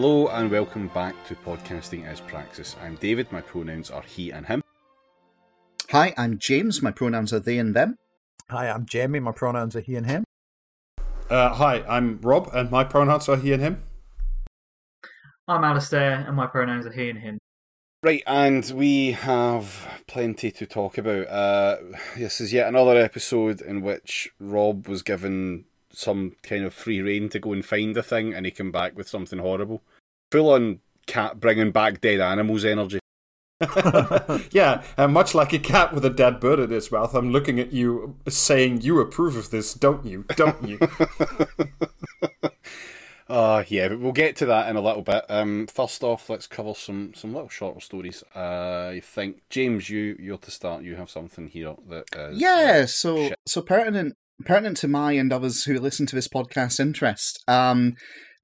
Hello and welcome back to Podcasting as Praxis. I'm David, my pronouns are he and him. Hi, I'm James, my pronouns are they and them. Hi, I'm Jamie, my pronouns are he and him. Uh, hi, I'm Rob, and my pronouns are he and him. I'm Alistair, and my pronouns are he and him. Right, and we have plenty to talk about. Uh, this is yet another episode in which Rob was given some kind of free reign to go and find a thing, and he came back with something horrible. Full on cat bringing back dead animals energy. yeah, and much like a cat with a dead bird in its mouth, I'm looking at you saying you approve of this, don't you? Don't you? Uh, yeah, but we'll get to that in a little bit. Um, first off, let's cover some, some little shorter stories. Uh, I think James, you you're to start. You have something here that is Yeah, uh, so shit. so pertinent pertinent to my and others who listen to this podcast interest. Um,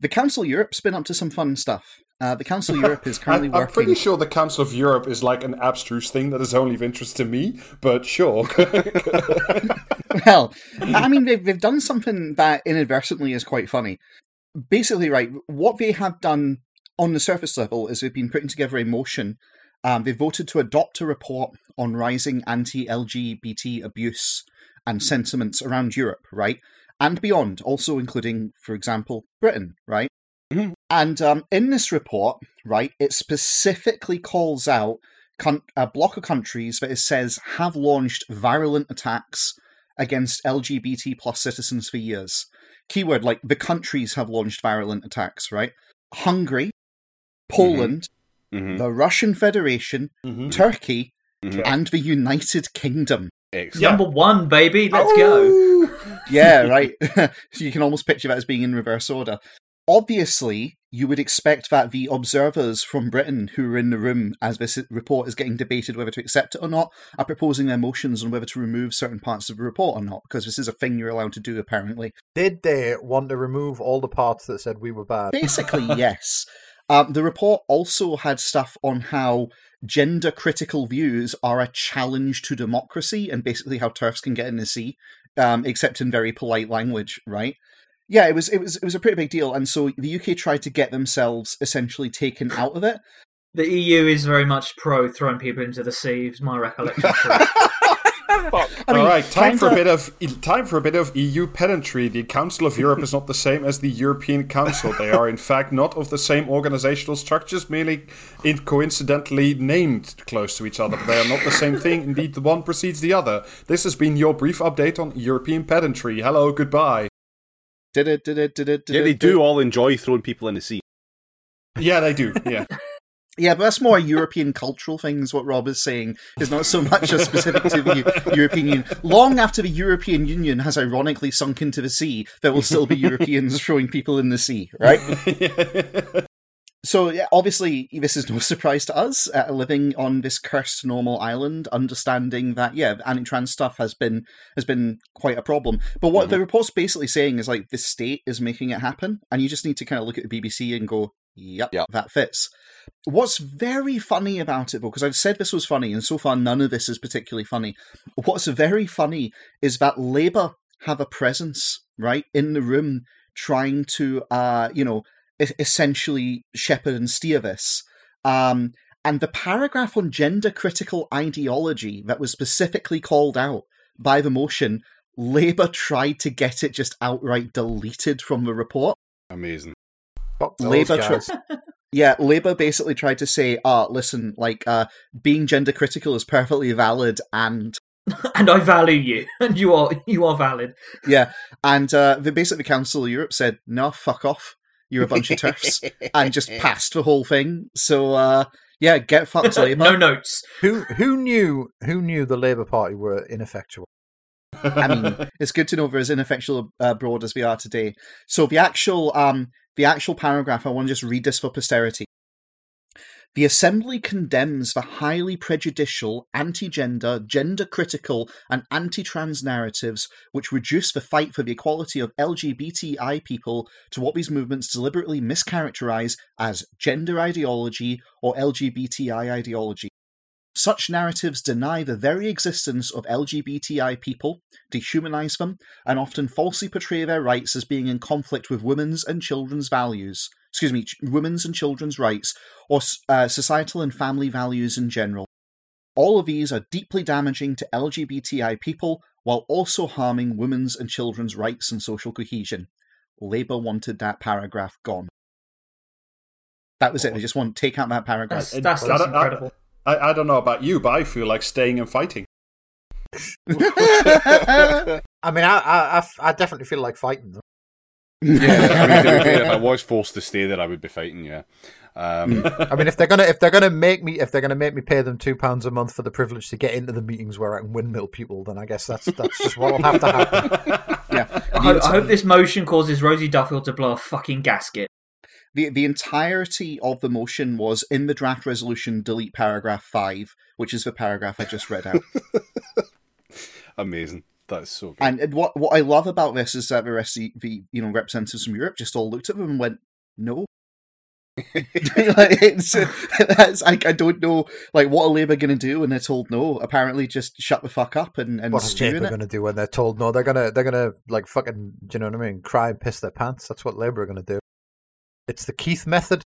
the Council of Europe's been up to some fun stuff. Uh, the Council of Europe is currently I'm, I'm pretty sure the Council of Europe is like an abstruse thing that is only of interest to me, but sure. well, I mean, they've, they've done something that inadvertently is quite funny. Basically, right, what they have done on the surface level is they've been putting together a motion. Um, they voted to adopt a report on rising anti LGBT abuse and sentiments around Europe, right? And beyond, also including, for example, Britain, right? Mhm. And um, in this report, right, it specifically calls out con- a block of countries that it says have launched virulent attacks against LGBT plus citizens for years. Keyword like the countries have launched virulent attacks, right? Hungary, Poland, Mhm, the Russian Federation, Mhm. Turkey, mhm. and the United Kingdom. Excellent. Number one, baby, let's go. Oh! Yeah, right. so you can almost picture that as being in reverse order. Obviously, you would expect that the observers from Britain who are in the room as this report is getting debated whether to accept it or not are proposing their motions on whether to remove certain parts of the report or not, because this is a thing you're allowed to do, apparently. Did they want to remove all the parts that said we were bad? Basically, yes. Um, the report also had stuff on how gender critical views are a challenge to democracy and basically how turfs can get in the sea, um, except in very polite language, right? Yeah, it was it was it was a pretty big deal, and so the UK tried to get themselves essentially taken out of it. The EU is very much pro throwing people into the sea, is my recollection. I mean, All right, time for a bit of time for a bit of EU pedantry. The Council of Europe is not the same as the European Council. They are, in fact, not of the same organizational structures, merely in coincidentally named close to each other. But they are not the same thing. Indeed, the one precedes the other. This has been your brief update on European pedantry. Hello, goodbye. Did it? Did it? Did it? Did Yeah, it, they did do all enjoy throwing people in the sea. Yeah, they do. Yeah. Yeah, but that's more a European cultural thing, is what Rob is saying. Is not so much a specific to the European Union. Long after the European Union has ironically sunk into the sea, there will still be Europeans throwing people in the sea, right? So yeah, obviously this is no surprise to us uh, living on this cursed normal island, understanding that yeah, anti-trans stuff has been has been quite a problem. But what the report's basically saying is like the state is making it happen, and you just need to kind of look at the BBC and go, "Yep, Yep. that fits." What's very funny about it, because I've said this was funny, and so far none of this is particularly funny. What's very funny is that Labour have a presence right in the room, trying to, uh, you know, essentially shepherd and steer this. Um, and the paragraph on gender critical ideology that was specifically called out by the motion, Labour tried to get it just outright deleted from the report. Amazing. Fuck Labour guys. Yeah, Labour basically tried to say, "Ah, listen, like uh, being gender critical is perfectly valid, and and I value you, and you are you are valid. yeah, and uh, the basically the Council of Europe said, no, fuck off, you're a bunch of turfs, and just passed the whole thing. So uh, yeah, get fucked, Labour. no notes. Who who knew who knew the Labour Party were ineffectual? I mean, it's good to know they're as ineffectual uh, abroad as we are today. So the actual um the actual paragraph, I want to just read this for posterity. The Assembly condemns the highly prejudicial, anti gender, gender critical, and anti trans narratives which reduce the fight for the equality of LGBTI people to what these movements deliberately mischaracterize as gender ideology or LGBTI ideology. Such narratives deny the very existence of LGBTI people, dehumanize them, and often falsely portray their rights as being in conflict with women's and children's values, excuse me, women's and children's rights, or uh, societal and family values in general. All of these are deeply damaging to LGBTI people while also harming women's and children's rights and social cohesion. Labour wanted that paragraph gone. That was it. I just want to take out that paragraph. That's, that's, that's don't- I- incredible. I, I don't know about you, but I feel like staying and fighting. I mean, I I definitely feel like fighting them. Yeah, I mean, to be fair, if I was forced to stay there, I would be fighting. Yeah. Um, I mean, if they're gonna if they're gonna make me if they're gonna make me pay them two pounds a month for the privilege to get into the meetings where I can windmill people, then I guess that's that's just what'll have to happen. yeah. I I hope this motion causes Rosie Duffield to blow a fucking gasket. The the entirety of the motion was in the draft resolution delete paragraph 5 which is the paragraph i just read out amazing. That's so good. and and what what i love about this is that the rest of the- the you know representatives from europe just all looked at them and went no like it's, that's, I, I don't know like what are labour going to do when they're told no apparently just shut the fuck up and, and What is stew in Labour gonna do when they're told no? They're gonna they're gonna like fucking do you know what I mean? Cry and piss their pants. That's what Labour are gonna do. It's the Keith method.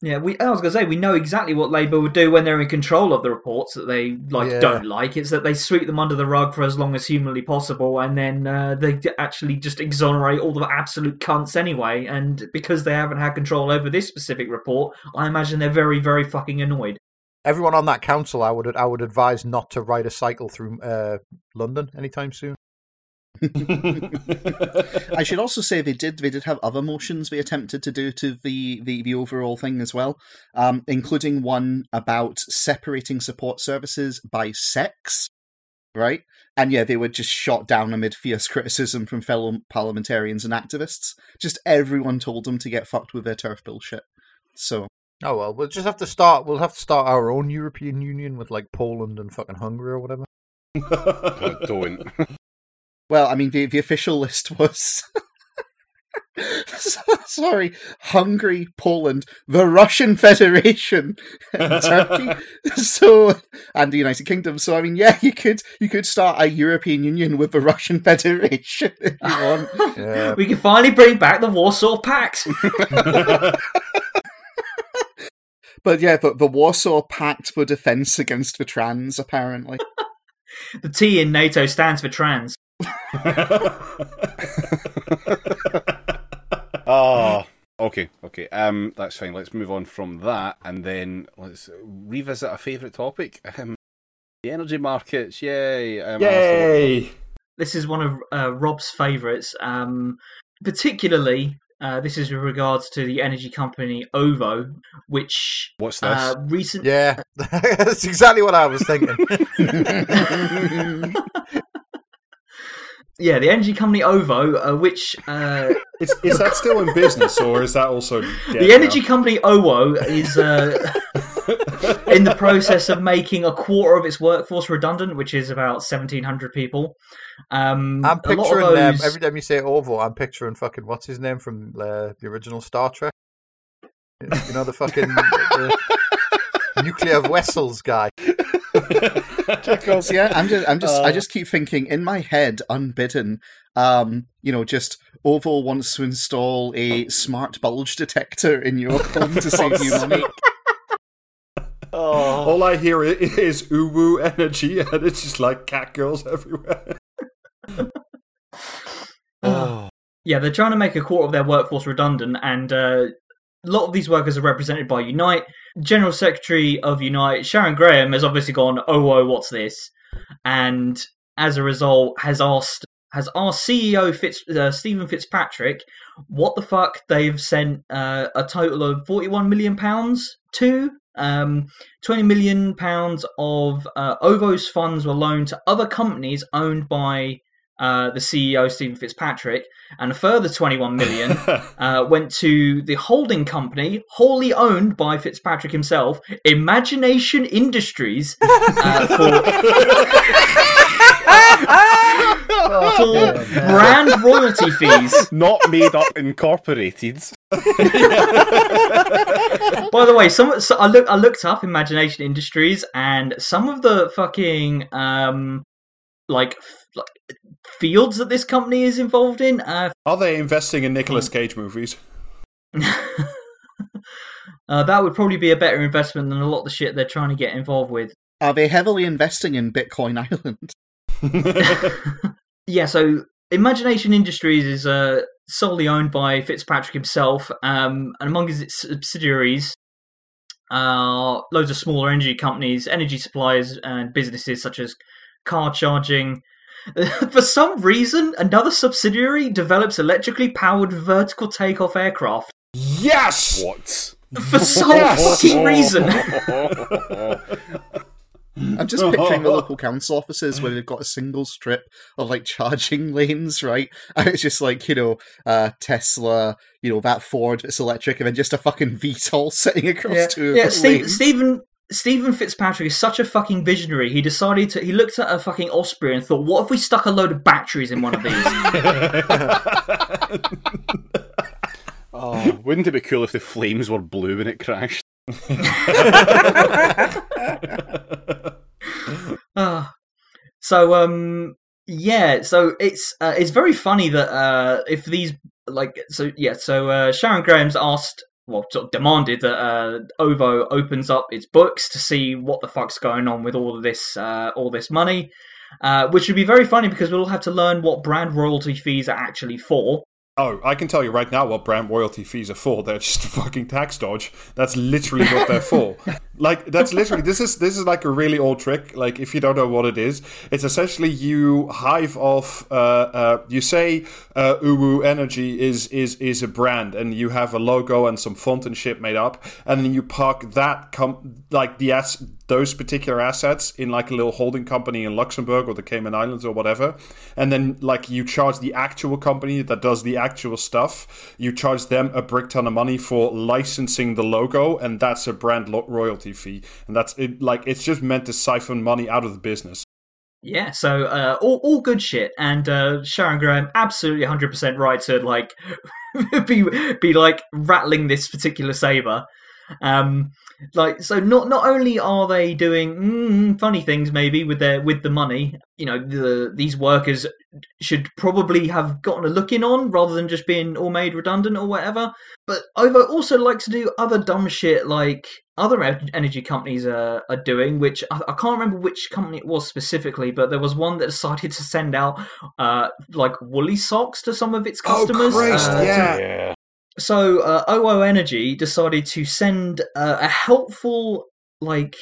Yeah, we. I was going to say we know exactly what Labour would do when they're in control of the reports that they like Yeah. don't like. It's that they sweep them under the rug for as long as humanly possible, and then uh, they actually just exonerate all the absolute cunts anyway. And because they haven't had control over this specific report, I imagine they're very, very fucking annoyed. Everyone on that council, I would I would advise not to ride a cycle through uh, London anytime soon. I should also say they did they did have other motions they attempted to do to the the, the overall thing as well, um, including one about separating support services by sex, right? And yeah, they were just shot down amid fierce criticism from fellow parliamentarians and activists. Just everyone told them to get fucked with their turf bullshit. So Oh well, we'll just have to start. We'll have to start our own European Union with like Poland and fucking Hungary or whatever. But don't. Well, I mean, the, the official list was. Sorry, Hungary, Poland, the Russian Federation, and Turkey. so, and the United Kingdom. So, I mean, yeah, you could you could start a European Union with the Russian Federation if you want. Yeah. We can finally bring back the Warsaw Pact. But yeah, the, the Warsaw Pact for Defense Against the Trans, apparently. the T in NATO stands for trans. Ah, okay, okay. Um, that's fine. Let's move on from that, and then let's revisit a favourite topic. Um, the energy markets. Yay! Um, Yay! This is one of uh, Rob's favourites, um, particularly. Uh, this is with regards to the energy company OVO, which What's this? uh, recent Yeah, that's exactly what I was thinking. Yeah the energy company OVO, uh, which uh, Is, is that still in business, or is that also dead the energy now? company Ovo is uh, in the process of making a quarter of its workforce redundant, which is about seventeen hundred people. Um, I'm a lot of picturing those- every time you say OVO, I'm picturing fucking what's his name from uh, the original Star Trek. You know the fucking the nuclear vessels guy. yeah, I'm just, I'm just, I just keep thinking in my head, unbidden. Um, you know, just Oval wants to install a smart bulge detector in your home to save you money. All I hear i- is uwu energy, and it's just like cat girls everywhere. oh, Yeah, they're trying to make a quarter of their workforce redundant, and uh, a lot of these workers are represented by Unite. General Secretary of Unite, Sharon Graham, has obviously gone, "Oh, whoa, what's this?" And as a result, has asked has asked CEO Fitz, uh, Stephen Fitzpatrick what the fuck they've sent uh, a total of forty one million pounds to. Um, 20 million pounds of uh, OVO's funds were loaned to other companies owned by uh, the CEO Stephen Fitzpatrick, and a further 21 million uh, went to the holding company, wholly owned by Fitzpatrick himself, Imagination Industries, uh, for, for brand royalty fees. not made up incorporated. By the way, some so I look I looked up Imagination Industries, and some of the fucking um like like fields that this company is involved in. Uh, Are they investing in Nicolas Cage movies? Uh, that would probably be a better investment than a lot of the shit they're trying to get involved with. Are they heavily investing in Bitcoin Island? yeah, so Imagination Industries is uh, solely owned by Fitzpatrick himself, um, and among his subsidiaries are loads of smaller energy companies, energy suppliers, and businesses such as car charging. For some reason, another subsidiary develops electrically powered vertical takeoff aircraft. yes! What? For some fucking reason. I'm just picturing the local council offices where they've got a single strip of like charging lanes, right? And it's just like, you know, uh, Tesla, you know, that Ford that's electric, and then just a fucking VTOL sitting across yeah, two yeah Steve. Stephen Stephen Fitzpatrick is such a fucking visionary. He decided to. He looked at a fucking Osprey and thought, "What if we stuck a load of batteries in one of these?" Oh, wouldn't it be cool if the flames were blue when it crashed? Ah. so um yeah so it's uh, it's very funny that uh if these like so yeah so uh sharon graham's asked well sort of demanded that uh ovo opens up its books to see what the fuck's going on with all of this uh all this money uh which would be very funny because we'll have to learn what brand royalty fees are actually for Oh, I can tell you right now what brand royalty fees are for. They're just a fucking tax dodge. That's literally what they're for. Like that's literally this is this is like a really old trick. Like if you don't know what it is, it's essentially you hive off. Uh, uh, you say uh, Uwu Energy is is is a brand, and you have a logo and some font and shit made up, and then you park that com- like the ass those particular assets in like a little holding company in Luxembourg or the Cayman Islands or whatever, and then like you charge the actual company that does the actual stuff, you charge them a brick ton of money for licensing the logo, and that's a brand lo- royalty fee, and that's it. Like it's just meant to siphon money out of the business. Yeah, so uh, all all good shit, and uh, Sharon Graham absolutely hundred percent right to like be be like rattling this particular saber. Um, like so, not not only are they doing mm, funny things maybe with their with the money, you know, the these workers should probably have gotten a look in on rather than just being all made redundant or whatever. But Ovo also likes to do other dumb shit like other energy companies are, are doing, which I, I can't remember which company it was specifically, but there was one that decided to send out uh, like woolly socks to some of its Oh, customers. Christ, uh, to- yeah. So uh, OO Energy decided to send uh, a helpful like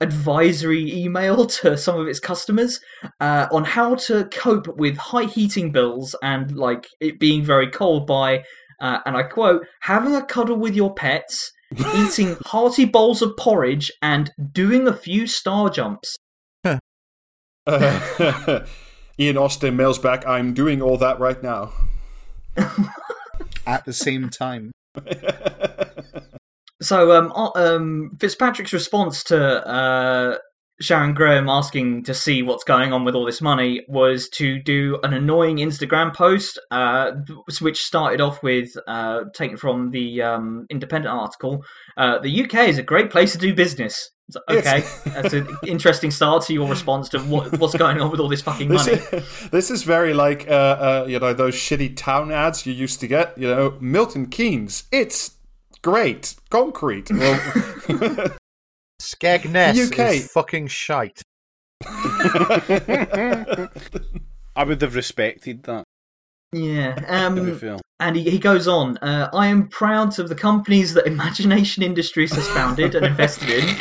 advisory email to some of its customers uh, on how to cope with high heating bills and like it being very cold by uh, and I quote having a cuddle with your pets eating hearty bowls of porridge and doing a few star jumps Ian Austin mails back, I'm doing all that right now. At the same time. So, um, uh, um, Fitzpatrick's response to uh, Sharon Graham asking to see what's going on with all this money was to do an annoying Instagram post, uh, which started off with uh, taken from the um, Independent article. Uh, the UK is a great place to do business. Like, okay, that's an interesting start to your response to what, what's going on with all this fucking This money. is, this is very like uh, uh, you know those shitty town ads you used to get. You know, Milton Keynes. It's great concrete. Well, Skegness UK. is fucking shite. I would have respected that. Yeah. Um. And he, he goes on, uh, I am proud of the companies that Imagination Industries has founded and invested in,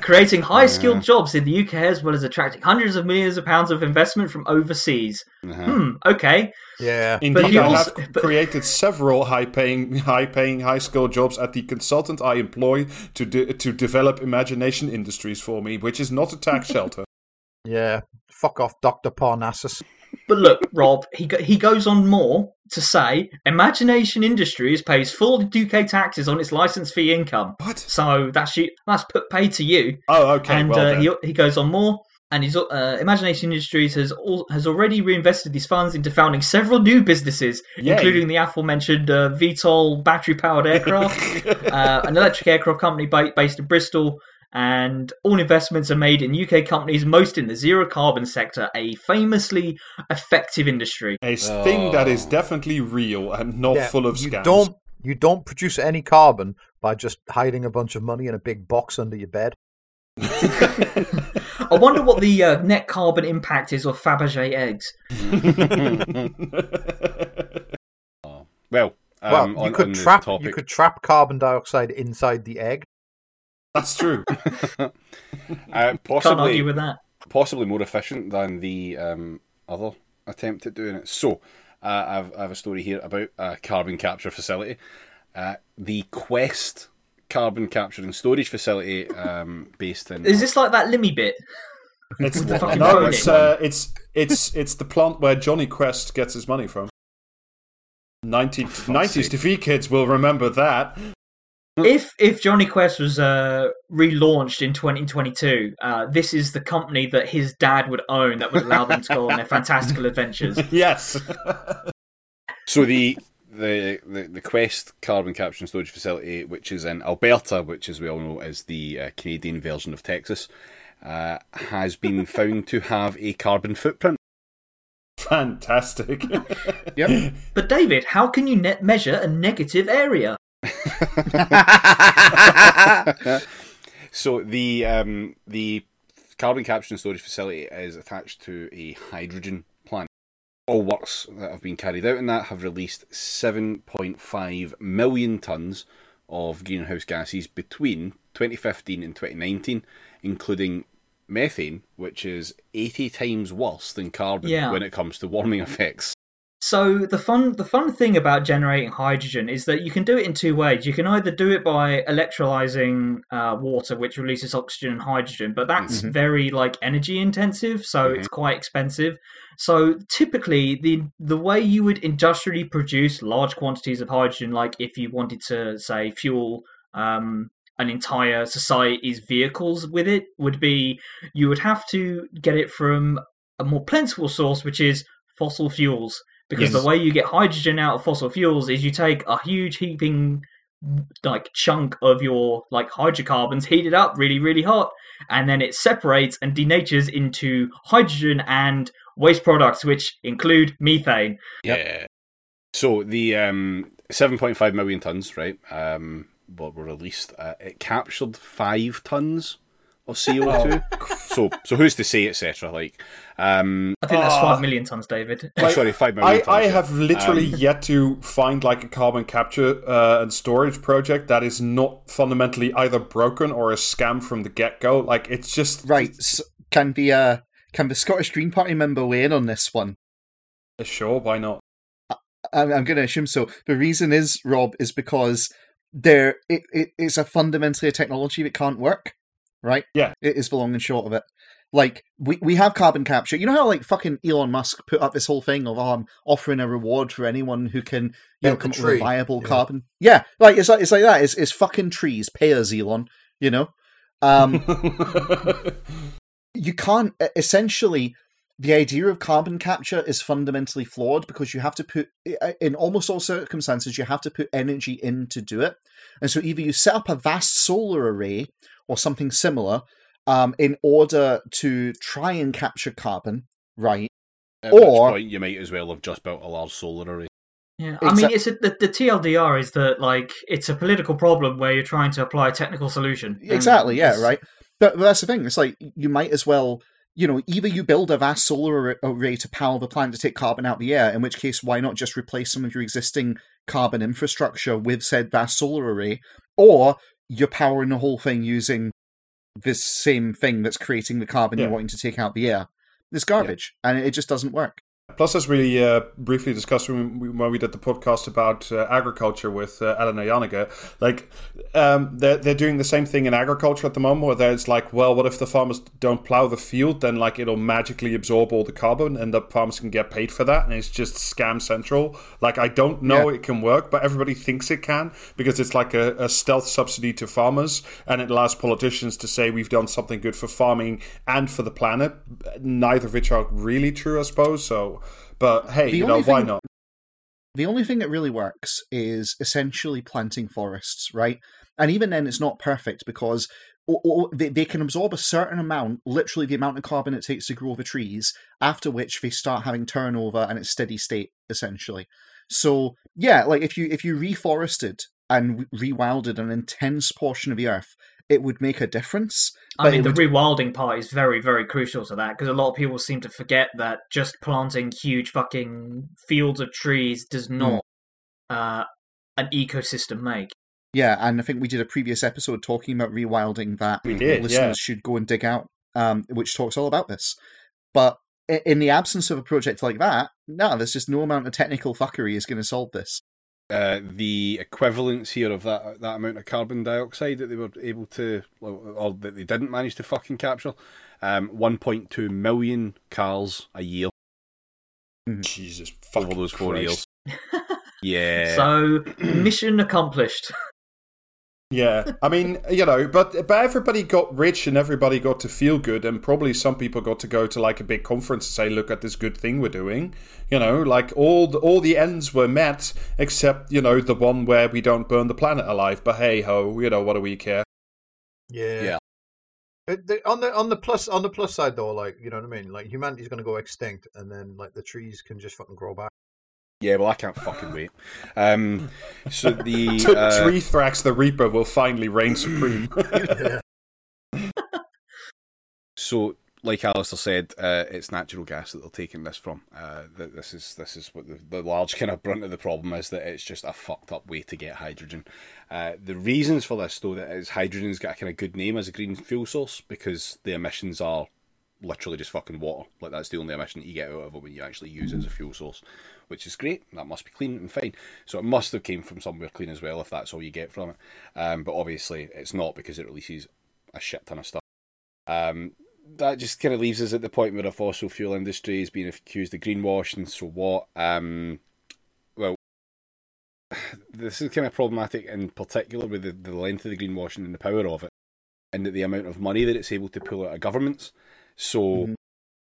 creating high skilled jobs in the UK as well as attracting hundreds of millions of pounds of investment from overseas. Uh-huh. Hmm, okay. Yeah. Indeed, he I also- have but- created several high-paying, high-paying, high-skilled jobs at the consultant I employ to de- to develop imagination industries for me, which is not a tax shelter. Yeah. Fuck off, Dr. Parnassus. But look, Rob, he go- he goes on more to say Imagination Industries pays full UK taxes on its license fee income. What? So that's you, that's put paid to you. Oh, okay. and well, uh, then. he he goes on more. And he's uh, Imagination Industries has al- has already reinvested these funds into founding several new businesses, Yay. including the aforementioned uh, VTOL battery powered aircraft, uh, an electric aircraft company ba- based in Bristol, and all investments are made in UK companies, most in the zero carbon sector, a famously effective industry. a thing that is definitely real and not Yeah, full of you scams. don't You don't produce any carbon by just hiding a bunch of money in a big box under your bed. I wonder what the uh, net carbon impact is of Fabergé eggs. well, um, Well, you on- could on the trap you could trap carbon dioxide inside the egg. That's true. uh, Can't possibly argue with that. possibly more efficient than the um, other attempt at doing it. So, uh, I've, I have a story here about a carbon capture facility. Uh, the Quest carbon capture and storage facility um, based in. Is this like that Limmy bit? It's the fucking no, phone it's uh, it's it's it's the plant where Jonny Quest gets his money from. 90, fuck's 90s sake. TV kids will remember that. If if Jonny Quest was uh, relaunched in 2022, uh, this is the company that his dad would own that would allow them to go on their fantastical adventures. Yes. So the, the the the Quest carbon capture and storage facility, which is in Alberta, which, as we all know, is the uh, Canadian version of Texas, uh, has been found to have a carbon footprint. Fantastic. Yep. But David, how can you net measure a negative area? So the um, the carbon capture and storage facility is attached to a hydrogen plant. All works that have been carried out in that have released 7.5 million tons of greenhouse gases between 2015 and 2019, including methane, which is 80 times worse than carbon Yeah. when it comes to warming effects. So the fun the fun thing about generating hydrogen is that you can do it in two ways. You can either do it by electrolyzing uh, water, which releases oxygen and hydrogen, but that's Mhm. very like energy intensive, so it's quite expensive. So typically, the the way you would industrially produce large quantities of hydrogen, like if you wanted to say fuel um, an entire society's vehicles with it, would be you would have to get it from a more plentiful source, which is fossil fuels because Yes. the way you get hydrogen out of fossil fuels is you take a huge heaping like chunk of your like hydrocarbons heat it up really really hot and then it separates and denatures into hydrogen and waste products which include methane Yeah. So the um, 7.5 million tons, right? Um, what were released? Uh, it captured five tons of CO2. So, so who's to say, etc. Like, um, i think that's Ah. 5 million tons david oh, sorry, five million. I, tons, I yeah. have literally Um, yet to find like a carbon capture uh, and storage project that is not fundamentally either broken or a scam from the get go. Like it's just right. So can be a can the Scottish Green Party member weigh in on this one? Sure, why not? I'm, I'm going to assume so. The reason is Rob is because there it, it it's a fundamentally a technology that can't work, right? Yeah. it is the long and short of it. Like we we have carbon capture. You know how like fucking Elon Musk put up this whole thing of I'm offering a reward for anyone who can you know come up with a viable Yeah. carbon. Yeah, like it's like it's like that. It's it's fucking trees. Pay us, Elon. You know. Um, you can't essentially the idea of carbon capture is fundamentally flawed because you have to put in almost all circumstances you have to put energy in to do it and so either you set up a vast solar array or something similar um, in order to try and capture carbon right At which or- point you might as well have just built a large solar array. Yeah, I mean, it's a, the, the TLDR is that like it's a political problem where you're trying to apply a technical solution. Exactly yeah it's- right but, but that's the thing it's like you might as well you know either you build a vast solar array- array to power the plant to take carbon out of the air in which case why not just replace some of your existing carbon infrastructure with said vast solar array or you're powering the whole thing using this same thing that's creating the carbon you're wanting to take out the air. It's garbage and it just doesn't work Plus, as we uh, briefly discussed when we, when we did the podcast about uh, agriculture with uh, Elena like um, they're, they're doing the same thing in agriculture at the moment, where it's like, well, what if the farmers don't plow the field? Then like it'll magically absorb all the carbon, and the farmers can get paid for that, and it's just scam central. Like I don't know Yeah. it can work, but everybody thinks it can because it's like a, a stealth subsidy to farmers, and it allows politicians to say we've done something good for farming and for the planet. Neither of which are really true, I suppose. So, but hey, The you know only why thing- not? the only thing that really works is essentially planting forests, right? And even then, it's not perfect because o- o- they, they can absorb a certain amount, literally the amount of carbon it takes to grow the trees, after which they start having turnover and it's steady state, essentially. So yeah, like if you if you reforested and rewilded an intense portion of the earth, it would make a difference. I But mean, the would- rewilding part is very, very crucial to that because a lot of people seem to forget that just planting huge fucking fields of trees Hmm. does not uh, an ecosystem make. Yeah, and I think we did a previous episode talking about rewilding that We did, listeners yeah. should go and dig out, um, which talks all about this. But in the absence of a project like that, no, there's just no amount of technical fuckery is going to solve this. Uh, the equivalence here of that that amount of carbon dioxide that they were able to, or or that they didn't manage to fucking capture, um, 1.2 million cars a year Jesus, over fucking those four Christ. years. Yeah. So, mission accomplished. Yeah, I mean, you know, but but everybody got rich and everybody got to feel good, and probably some people got to go to like a big conference and say, "Look at this good thing we're doing." You know, like all the, all the ends were met except you know the one where we don't burn the planet alive. But hey ho, you know what do we care? Yeah. Yeah. Uh, the- on the on the plus on the plus side though, like you know what I mean, like humanity's gonna go extinct, and then like the trees can just fucking grow back. Yeah, well, I can't fucking wait. Um, so the uh, Tree Thrax the Reaper will finally reign supreme. So, like Alistair said, uh, it's natural gas that they're taking this from. Uh, this is this is what the, the large kind of brunt of the problem is that it's just a fucked up way to get hydrogen. Uh, the reasons for this, though, that is hydrogen's got a kind of good name as a green fuel source because the emissions are literally just fucking water. Like that's the only emission that you get out of it when you actually use it as a fuel source, which is great. That must be clean and fine. So it must have came from somewhere clean as well, if that's all you get from it. Um, but obviously, it's not because it releases a shit ton of stuff. Um, that just kind of leaves us at the point where the fossil fuel industry is being accused of greenwashing. So what? Um, well, this is kind of problematic in particular with the, the length of the greenwashing and the power of it, and the amount of money that it's able to pull out of governments. So Mhm.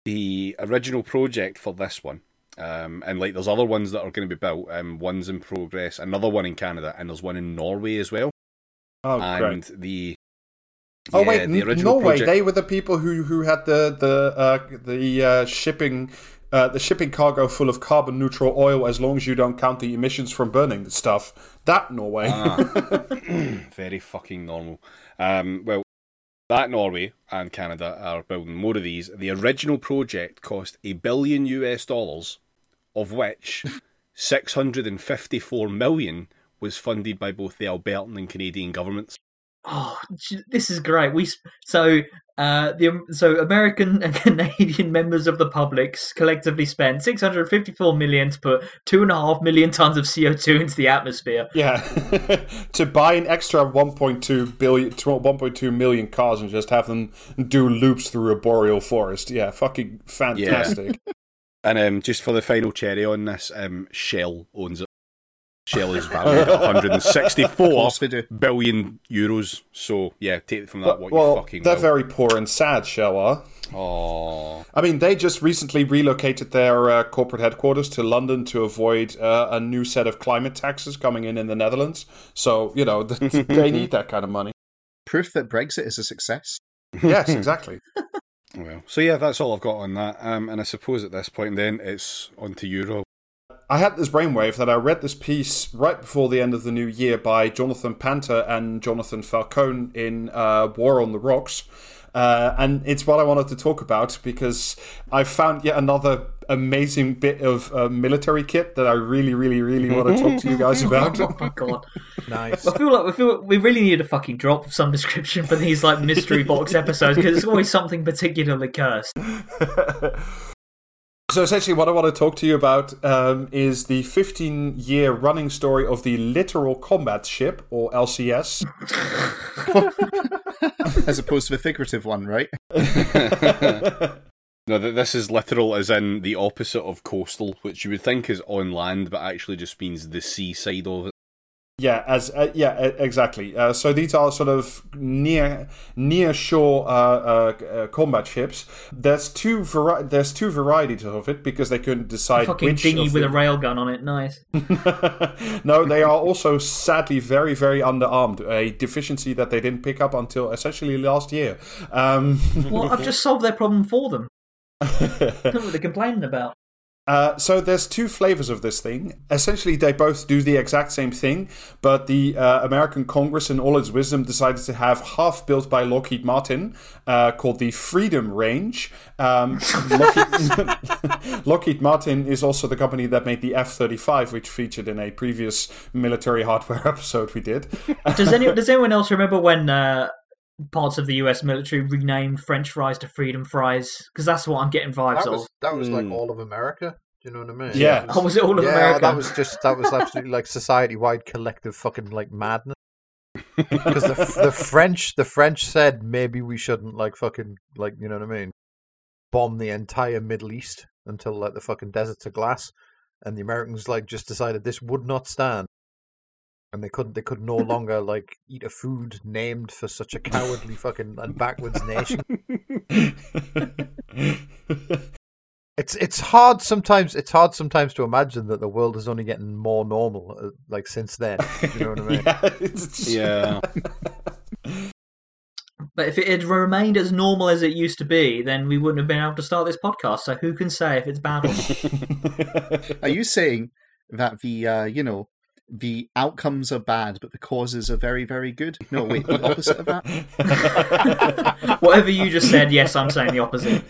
the original project for this one. Um, and like there's other ones that are going to be built. Um, one's in progress, another one in Canada, and there's one in Norway as well. oh, and great. the Oh wait, the Norway. project- They were the people who who had the the uh, the uh, shipping. Uh, the shipping cargo full of carbon neutral oil as long as you don't count the emissions from burning the stuff. That Norway. Ah. very fucking normal. Um, well, that Norway and Canada are building more of these. The original project cost a billion US dollars, of which 654 million was funded by both the Albertan and Canadian governments. Oh, this is great. We so uh the so American and Canadian members of the public collectively spent 654 million to put two and a half million tons of CO2 into the atmosphere. Yeah, to buy an extra 1.2 billion, 1.2 million cars and just have them do loops through a boreal forest. Yeah, fucking fantastic. And um, just for the final cherry on this, um, Shell owns it. Shell is valued at 164 Of course we do. billion euros. So yeah, take it from that But- what well, you fucking they're will. very poor and sad, Shell are. Aw. I mean, they just recently relocated their uh, corporate headquarters to London to avoid uh, a new set of climate taxes coming in in the Netherlands. So you know they need that kind of money. Proof that Brexit is a success. Yes, exactly. Well, so yeah, that's all I've got on that. Um, and I suppose at this point, then it's on to you, Rob. I had this brainwave that I read this piece right before the end of the new year by Jonathan Panter and Jonathan Falcone in uh, War on the Rocks. Uh, and it's what I wanted to talk about because I found yet another amazing bit of uh, military kit that I really, really, really want to talk to you guys about. Oh my god! Nice. I feel like we feel we really need a fucking drop of some description for these like mystery box episodes because it's always something particularly cursed. So essentially, what I want to talk to you about um, is the 15-year running story of the Littoral Combat Ship, or LCS. As opposed to the figurative one, right? No, th- this is literal, as in the opposite of coastal, which you would think is on land, but actually just means the sea side of it. Yeah, as uh, yeah, exactly. Uh, so these are sort of near near shore uh, uh, uh, combat ships. There's two vari- there's two varieties of it because they couldn't decide fucking which dinghy of with the- a railgun on it. Nice. no, they are also sadly very, very underarmed. A deficiency that they didn't pick up until essentially last year. Um, Well, I've just solved their problem for them. That's are they're complaining about. Uh, so there's two flavors of this thing. Essentially, they both do the exact same thing, but the uh, American Congress, in all its wisdom, decided to have half built by Lockheed Martin, uh, called the Freedom Range. Um, Lockheed, Lockheed Martin is also the company that made the F-35, which featured in a previous military hardware episode we did. Does any does anyone else remember when uh, parts of the U.S. military renamed French fries to Freedom Fries? Because that's what I'm getting vibes That of. that was like Mm. all of America. Do you know what I mean? Yeah. It Oh, was it all of yeah, America? that was just that was absolutely like society-wide collective fucking like madness. Because the the French the French said maybe we shouldn't like fucking like you know what I mean, bomb the entire Middle East until like the fucking deserts of glass, and the Americans like just decided this would not stand, and they couldn't they could no longer like eat a food named for such a cowardly fucking and backwards nation. It's it's hard sometimes. It's hard sometimes to imagine that the world is only getting more normal, uh, like since then. You know what I mean? yeah, it's- Yeah. But if it had remained as normal as it used to be, then we wouldn't have been able to start this podcast. So who can say if it's bad or not? Are you saying that the uh, you know the outcomes are bad, but the causes are very very good? No, wait, the opposite of that. Whatever you just said, yes, I'm saying the opposite.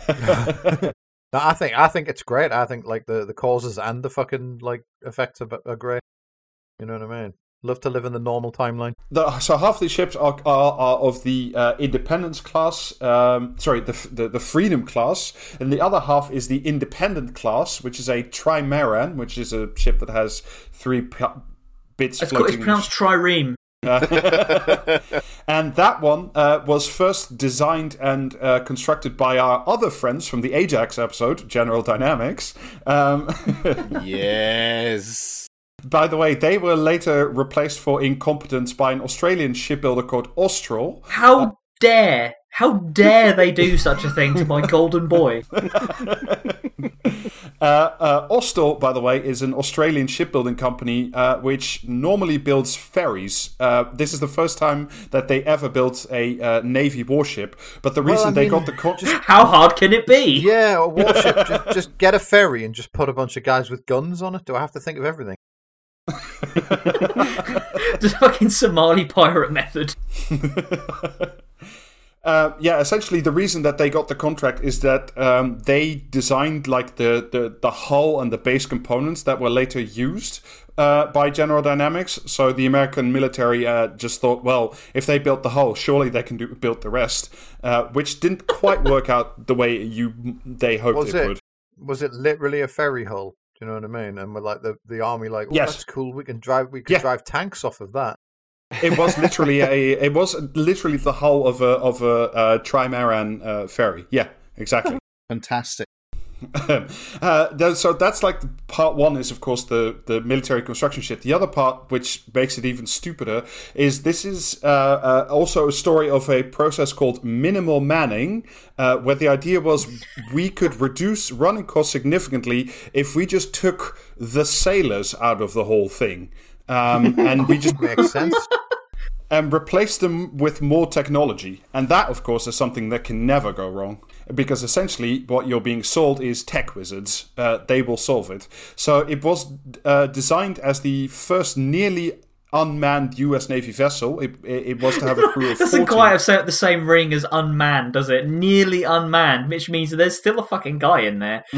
No, I think I think it's great. I think like the, the causes and the fucking like effects are, are great. You know what I mean? Love to live in the normal timeline. The, so half the ships are, are, are of the uh, Independence class, um, sorry, the, the the Freedom class, and the other half is the Independent class, which is a Trimaran, which is a ship that has three p- bits It's, called, it's pronounced trireme. and that one uh, was first designed and uh, constructed by our other friends from the Ajax episode, General Dynamics. Um, yes. by the way, they were later replaced for incompetence by an Australian shipbuilder called Austal. How dare, how dare they do such a thing to my golden boy? Uh, uh, Austal, by the way, is an Australian shipbuilding company uh, which normally builds ferries. Uh, this is the first time that they ever built a uh, navy warship. But the reason I they mean, got the con- How hard can it be? Yeah, a warship. just, just get a ferry and just put a bunch of guys with guns on it. Do I have to think of everything? the fucking Somali pirate method. Uh, yeah, essentially the reason that they got the contract is that um, they designed like the, the, the hull and the base components that were later used uh, by General Dynamics. So the American military uh, just thought, well, if they built the hull, surely they can do build the rest, uh, which didn't quite work out the way you they hoped Was it, it? would. Was it literally a ferry hull? Do you know what I mean? And we're like the, the army, like, oh, Yes. that's cool. We can drive. We can Yeah. drive tanks off of that. It was literally a it was literally the hull of a of a uh, trimaran uh, ferry. Yeah, exactly. Fantastic. uh, so that's like part one is of course the the military construction shit. The other part, which makes it even stupider, is this is uh, uh, also a story of a process called minimal manning, uh, where the idea was we could reduce running costs significantly if we just took the sailors out of the whole thing. Um, and we just Makes sense. and replace them with more technology. And that, of course, is something that can never go wrong. Because essentially, what you're being sold is tech wizards. Uh, they will solve it. So it was uh, designed as the first nearly unmanned U.S. Navy vessel. It, it, it was to have a crew of Doesn't 40. quite have sa- the same ring as unmanned, does it? Nearly unmanned, which means there's still a fucking guy in there.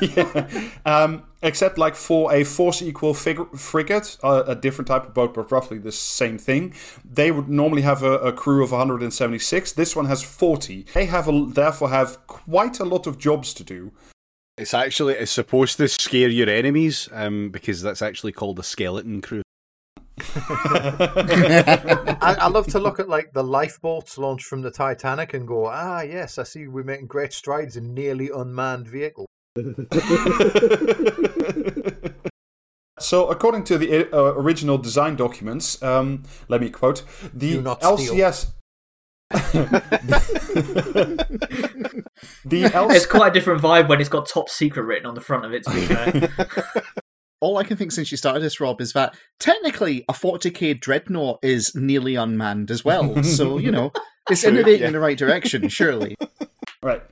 yeah. um, except like for a force equal fig- frigate, uh, a different type of boat, but roughly the same thing. They would normally have a, a crew of 176. This one has 40. They have a, therefore have quite a lot of jobs to do. It's actually it's supposed to scare your enemies, um, because that's actually called a skeleton crew. I, I love to look at like the lifeboats launched from the Titanic and go, ah, yes, I see we're making great strides in nearly unmanned vehicles. So, according to the uh, original design documents, um, let me quote the Do not steal. LCS. the LCS. It's quite a different vibe when it's got top secret written on the front of it, to be fair. All I can think since you started this, Rob, is that technically a 40k dreadnought is nearly unmanned as well. So, you know, it's True, innovating yeah. in the right direction, surely. Right.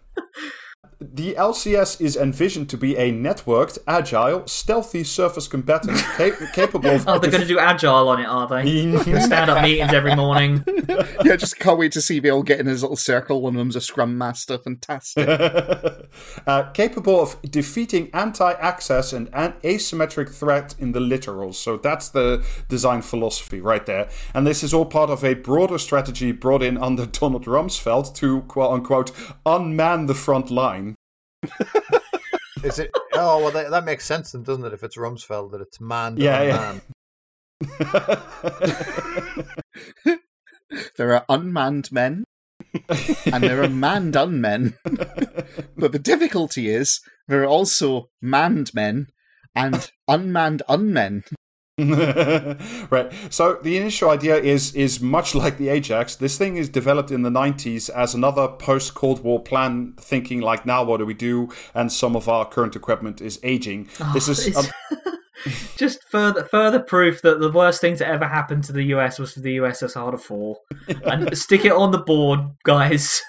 The LCS is envisioned to be a networked, agile, stealthy surface combatant ca- capable of. Oh, they're going to do agile on it, are they? Stand up meetings every morning. yeah, just can't wait to see they all get in his little circle. One of them's a scrum master. Fantastic. uh, capable of defeating anti-access and an asymmetric threat in the littorals. So that's the design philosophy right there. And this is all part of a broader strategy brought in under Donald Rumsfeld to quote unquote unman the front line. Is it? Oh well, that, that makes sense then, doesn't it? If it's Rumsfeld, that it's man. to Yeah, yeah. man. there are unmanned men, and there are manned unmen. but the difficulty is there are also manned men and unmanned unmen. right. So the initial idea is is much like the Ajax. This thing is developed in the 90s as another post Cold War plan, thinking like, now what do we do? And some of our current equipment is aging. Oh, this is It's- um, just further further proof that the worst thing to ever happen to the US was for the USSR to fall. And stick it on the board, guys.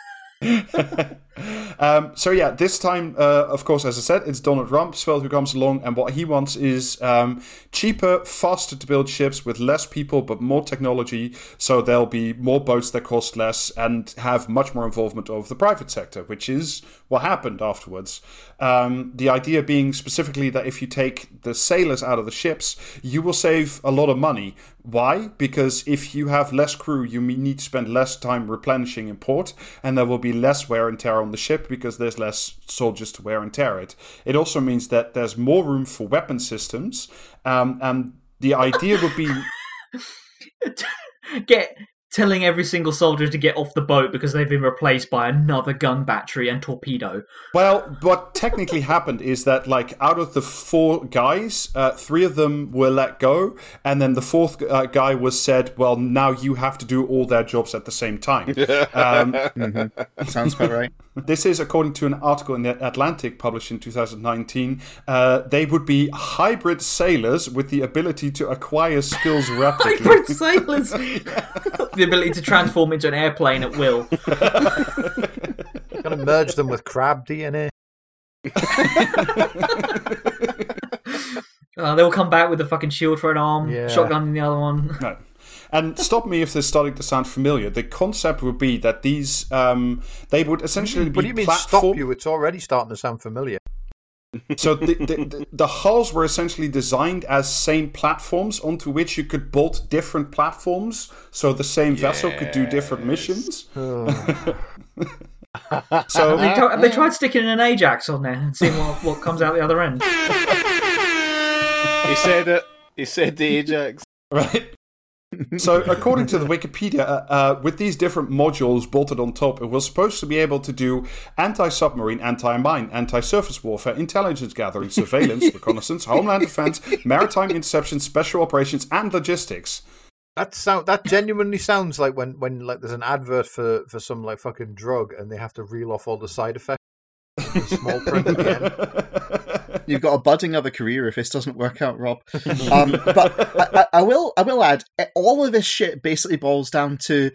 Um, so yeah, this time, uh, of course, as I said, it's Donald Rumsfeld who comes along, and what he wants is um, cheaper, faster to build ships with less people but more technology. So there'll be more boats that cost less and have much more involvement of the private sector, which is what happened afterwards. Um, the idea being specifically that if you take the sailors out of the ships, you will save a lot of money. Why? Because if you have less crew, you need to spend less time replenishing in port, and there will be less wear and tear on the ship because there's less soldiers to wear and tear it. It also means that there's more room for weapon systems, um, and the idea would be Get telling every single soldier to get off the boat because they've been replaced by another gun battery and torpedo. Well, what technically happened is that, like, out of the four guys, uh, three of them were let go, and then the fourth uh, guy was said, "Well, now you have to do all their jobs at the same time." um, Sounds about right. This is according to an article in the Atlantic published in 2019. Uh, they would be hybrid sailors with the ability to acquire skills rapidly. Hybrid sailors! the ability to transform into an airplane at will. Gonna merge them with crab DNA. Uh, they'll come back with a fucking shield for an arm, Yeah. shotgun in the other one. No. And stop me if this is starting to sound familiar. The concept would be that these um, they would essentially What do you mean platform. stop you? It's already starting to sound familiar. So the, the, the, the hulls were essentially designed as same platforms onto which you could bolt different platforms, so the same vessel could do different missions. so They try- have they tried sticking an Ajax on there and seeing what, what comes out the other end? He said it. He said the Ajax. right. So, according to the Wikipedia, uh, uh, with these different modules bolted on top, it was supposed to be able to do anti-submarine, anti-mine, anti-surface warfare, intelligence gathering, surveillance, reconnaissance, homeland defense, maritime interception, special operations, and logistics. That sound that genuinely sounds like when when like there's an advert for for some like fucking drug and they have to reel off all the side effects. Small print again. You've got a budding other career if this doesn't work out, Rob. Um, but I, I, I will, I will add, eh, all of this shit basically boils down to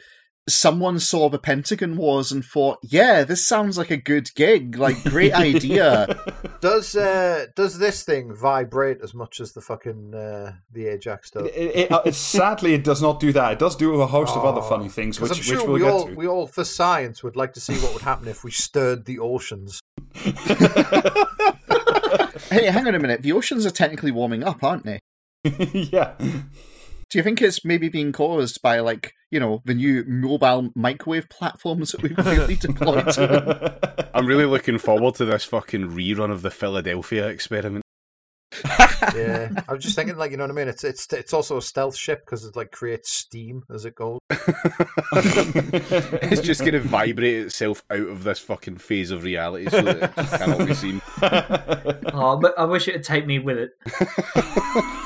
someone saw the Pentagon Wars and thought, "Yeah, this sounds like a good gig, like great idea." Does uh does this thing vibrate as much as the fucking uh, the Ajax does? It, it, uh, it- sadly, it does not do that. It does do a host of other funny things, which, I'm sure which we'll we get all to. we all for science would like to see what would happen if we stirred the oceans. hey, hang on a minute. The oceans are technically warming up, aren't they? yeah. Do you think it's maybe being caused by like you know the new mobile microwave platforms that we've really deployed to? I'm really looking forward to this fucking rerun of the Philadelphia experiment. Yeah, I was just thinking, like you know what I mean. It's it's it's also a stealth ship because it like creates steam as it goes. it's just going to vibrate itself out of this fucking phase of reality so that it just cannot be seen. Oh, but I wish it'd take me with it.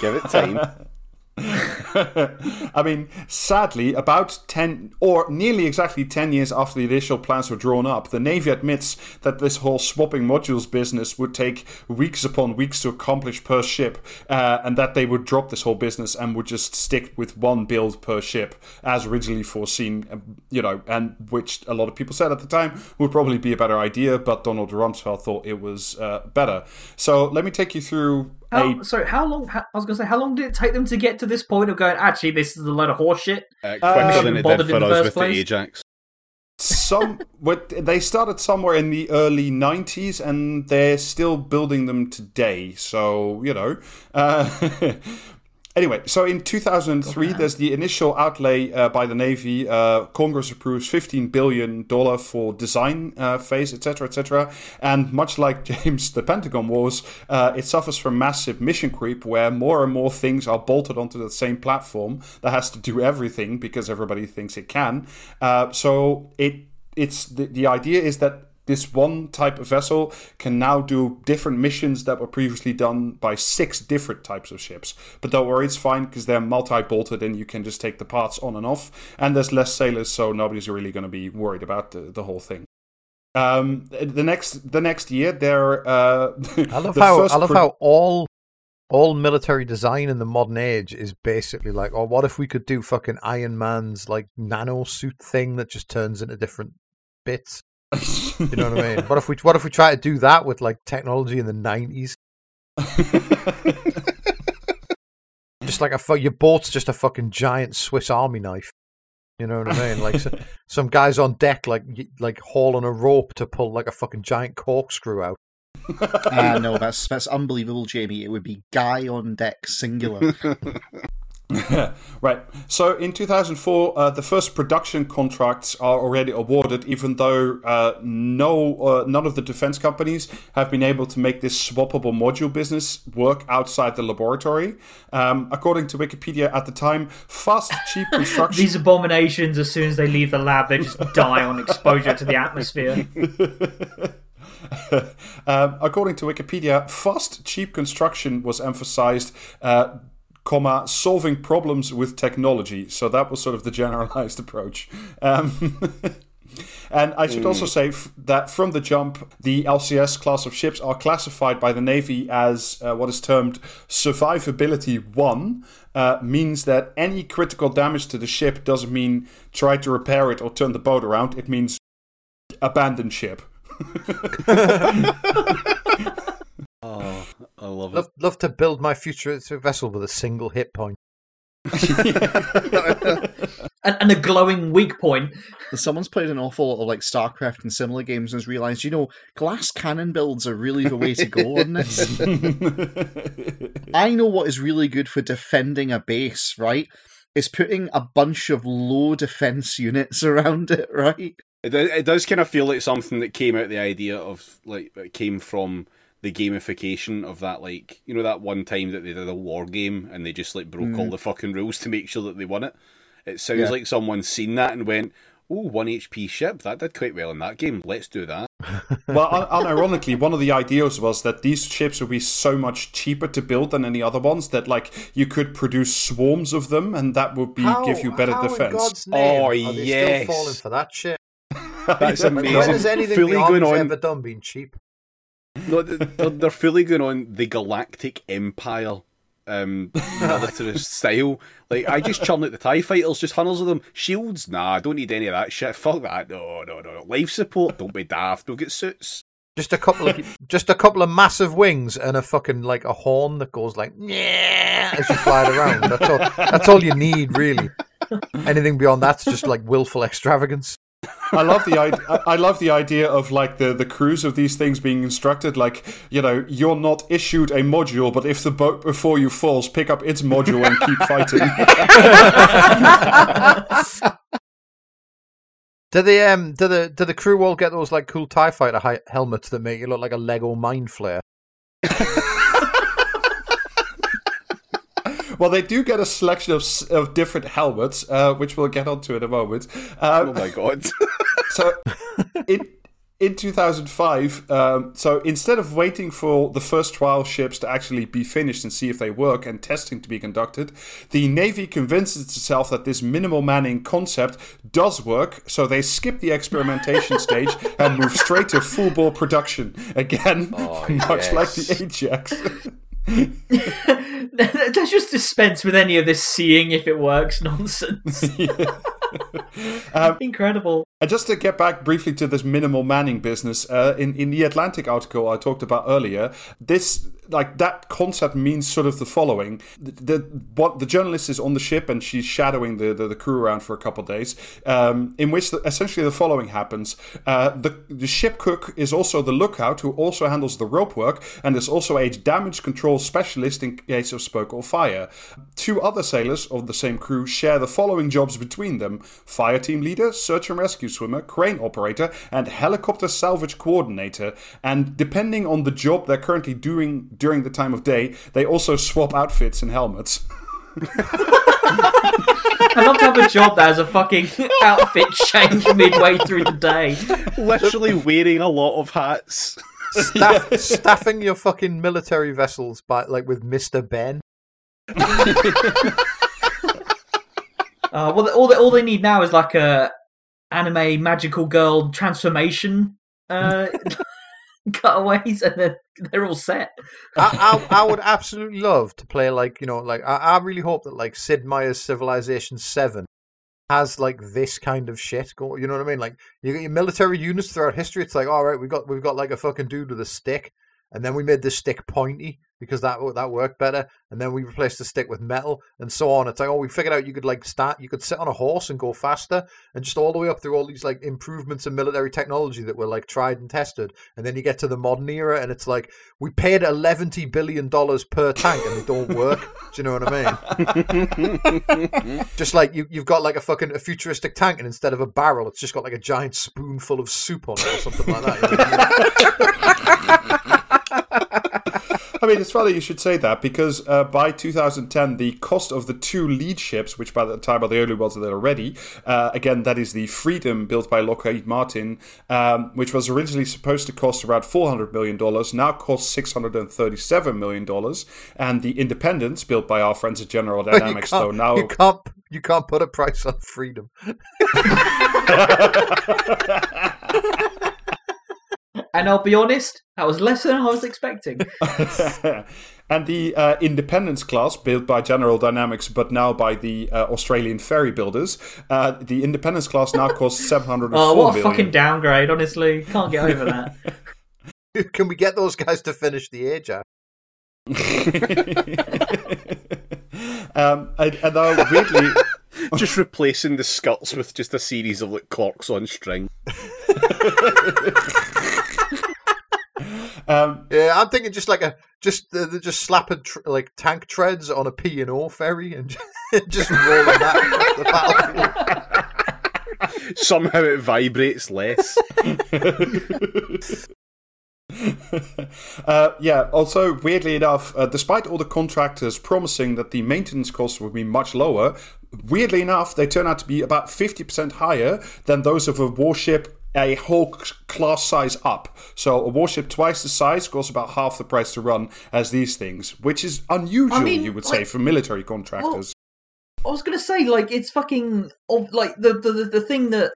Give it time. I mean, sadly, about 10 or nearly exactly 10 years after the initial plans were drawn up, the Navy admits that this whole swapping modules business would take weeks upon weeks to accomplish per ship, uh, and that they would drop this whole business and would just stick with one build per ship as originally foreseen, um, you know, and which a lot of people said at the time would probably be a better idea, but Donald Rumsfeld thought it was uh, better. So let me take you through How, a sorry, how long? How, I was going to say, how long did it take them to get to this point of going? Actually, this is a load of horseshit. Uh, Uh, quicker shouldn't than it bothered did in for the us first with place. the Ajax. some what they started somewhere in the early 90s and they're still building them today so you know uh, anyway so in 2003 there's the initial outlay uh, by the navy. Uh, congress approves 15 billion dollar for design uh, phase etc etc and much like james the pentagon was uh, it suffers from massive mission creep where more and more things are bolted onto the same platform that has to do everything because everybody thinks it can. Uh, so it it's the, the idea is that this one type of vessel can now do different missions that were previously done by six different types of ships. But don't worry, it's fine because they're multi-bolted and you can just take the parts on and off. And there's less sailors, so nobody's really going to be worried about the, the whole thing. Um, the next the next year, they're uh, I love the how I love pro- how all all military design in the modern age is basically like, oh, what if we could do fucking Iron Man's like nano suit thing that just turns into different bits? You know what I mean? What if we what if we try to do that with like technology in the nineties? Just like a fu- your boat's just a fucking giant Swiss Army knife. You know what I mean? Like so, some guys on deck, like like hauling a rope to pull like a fucking giant corkscrew out. Ah, no, that's that's unbelievable, Jamie. It would be guy on deck, singular. right. So in 2004, uh, the first production contracts are already awarded, even though uh, no, uh, none of the defense companies have been able to make this swappable module business work outside the laboratory. Um, according to Wikipedia at the time, fast, cheap construction. These abominations, as soon as they leave the lab, they just die on exposure to the atmosphere. um, according to Wikipedia, fast, cheap construction was emphasized. Uh, comma solving problems with technology. So that was sort of the generalized approach. Um, and i should also say f- that from the jump the lcs class of ships are classified by the navy as uh, what is termed survivability 1 uh, means that any critical damage to the ship doesn't mean try to repair it or turn the boat around. It means abandon ship Oh, I love it. Love, love to build my future vessel with a single hit point. And, and a glowing weak point. Someone's played an awful lot of like StarCraft and similar games and has realised, you know, glass cannon builds are really the way to go on this. I know what is really good for defending a base, right? Is putting a bunch of low defense units around it, right? It, it does kind of feel like something that came out the idea of like came from the gamification of that like you know that one time that they did a war game and they just like broke all mm. the fucking rules to make sure that they won it. It sounds Yeah. like someone's seen that and went, "Oh, one HP ship that did quite well in that game. Let's do that." well, un- unironically, one of the ideas was that these ships would be so much cheaper to build than any other ones that, like, you could produce swarms of them, and that would be give you better how defense. In God's name Oh, are they yes. still falling for that shit? That's amazing. when has anything Fully the going on. ever done been cheap? No, they're, they're fully going on the Galactic Empire um militarist style. Like I just churn out the TIE fighters, just hundreds of them. Shields, nah, I don't need any of that shit. Fuck that. No, no, no. Life support, don't be daft. Don't get suits. Just a couple of just a couple of massive wings and a fucking like a horn that goes like yeah as you fly it around. That's all. That's all you need, really. Anything beyond that's just like willful extravagance. I love the idea. I love the idea of like the the crews of these things being instructed. Like, you know, you're not issued a module, but if the boat before you falls, pick up its module and keep fighting. Do the um do the do the crew all get those like cool Tie Fighter hi- helmets that make you look like a Lego mind flare? well, they do get a selection of of different helmets, uh, which we'll get onto in a moment. Uh, Oh my god. So, in in 2005, um, so instead of waiting for the first trial ships to actually be finished and see if they work and testing to be conducted, the Navy convinces itself that this minimal manning concept does work, so they skip the experimentation stage and move straight to full bore production again, Oh, much yes. like the Ajax. Let's just dispense with any of this seeing if it works nonsense. Um, Incredible. And just to get back briefly to this minimal manning business, uh, in in the Atlantic article I talked about earlier, this like that concept means sort of the following: the, the what the journalist is on the ship and she's shadowing the the, the crew around for a couple days, um, in which the, essentially the following happens: uh, the the ship cook is also the lookout who also handles the rope work and is also a damage control specialist in case of smoke or fire. Two other sailors of the same crew share the following jobs between them: fire team leader, search and rescue swimmer, crane operator, and helicopter salvage coordinator. And depending on the job they're currently doing during the time of day, they also swap outfits and helmets. I'd love to have a job that has a fucking outfit change midway through the day. Literally wearing a lot of hats. Staff, Staffing your fucking military vessels by like with Mister Benn. Uh, well, all they, all they need now is like a anime magical girl transformation uh, cutaways, and then they're all set. I, I I would absolutely love to play like you know like I, I really hope that like Sid Meier's Civilization Seven has like this kind of shit go you know what I mean like you get your military units throughout history it's like all right we got we've got like a fucking dude with a stick and then we made the stick pointy because that that worked better and then we replaced the stick with metal and so on. It's like oh we figured out you could like start you could sit on a horse and go faster and just all the way up through all these like improvements in military technology that were like tried and tested and then you get to the modern era and it's like we paid 11 billion dollars per tank and they don't work. Do you know what i mean? Just like you, you've got like a fucking a futuristic tank and instead of a barrel it's just got like a giant spoonful of soup on it or something like that you know I mean? It's funny you should say that because uh, by 2010, the cost of the two lead ships, which by the time are the only ones that are ready, uh, again, that is the Freedom built by Lockheed Martin, um, which was originally supposed to cost around $400 million, now costs $637 million. And the Independence, built by our friends at General Dynamics, though, now. you can't you can't put a price on freedom And I'll be honest, that was less than I was expecting. and the uh, Independence class, built by General Dynamics, but now by the uh, Australian ferry builders, uh, the Independence class now costs seven hundred. Oh, what a fucking downgrade! Honestly, can't get over that. can we get those guys to finish the age out um, and, and now, weirdly, just replacing the skirts with just a series of like clocks on string. Um, yeah i'm thinking just like a just uh, just slapping tr- like tank treads on a p and o ferry and just rolling that across the battlefield Somehow it vibrates less. uh, yeah, also, weirdly enough, uh, despite all the contractors promising that the maintenance costs would be much lower, weirdly enough, they turn out to be about 50% higher than those of a warship a whole class size up. So a warship twice the size costs about half the price to run as these things, which is unusual, I mean, you would say, for military contractors. I was gonna say, like, it's fucking of like the the- the thing that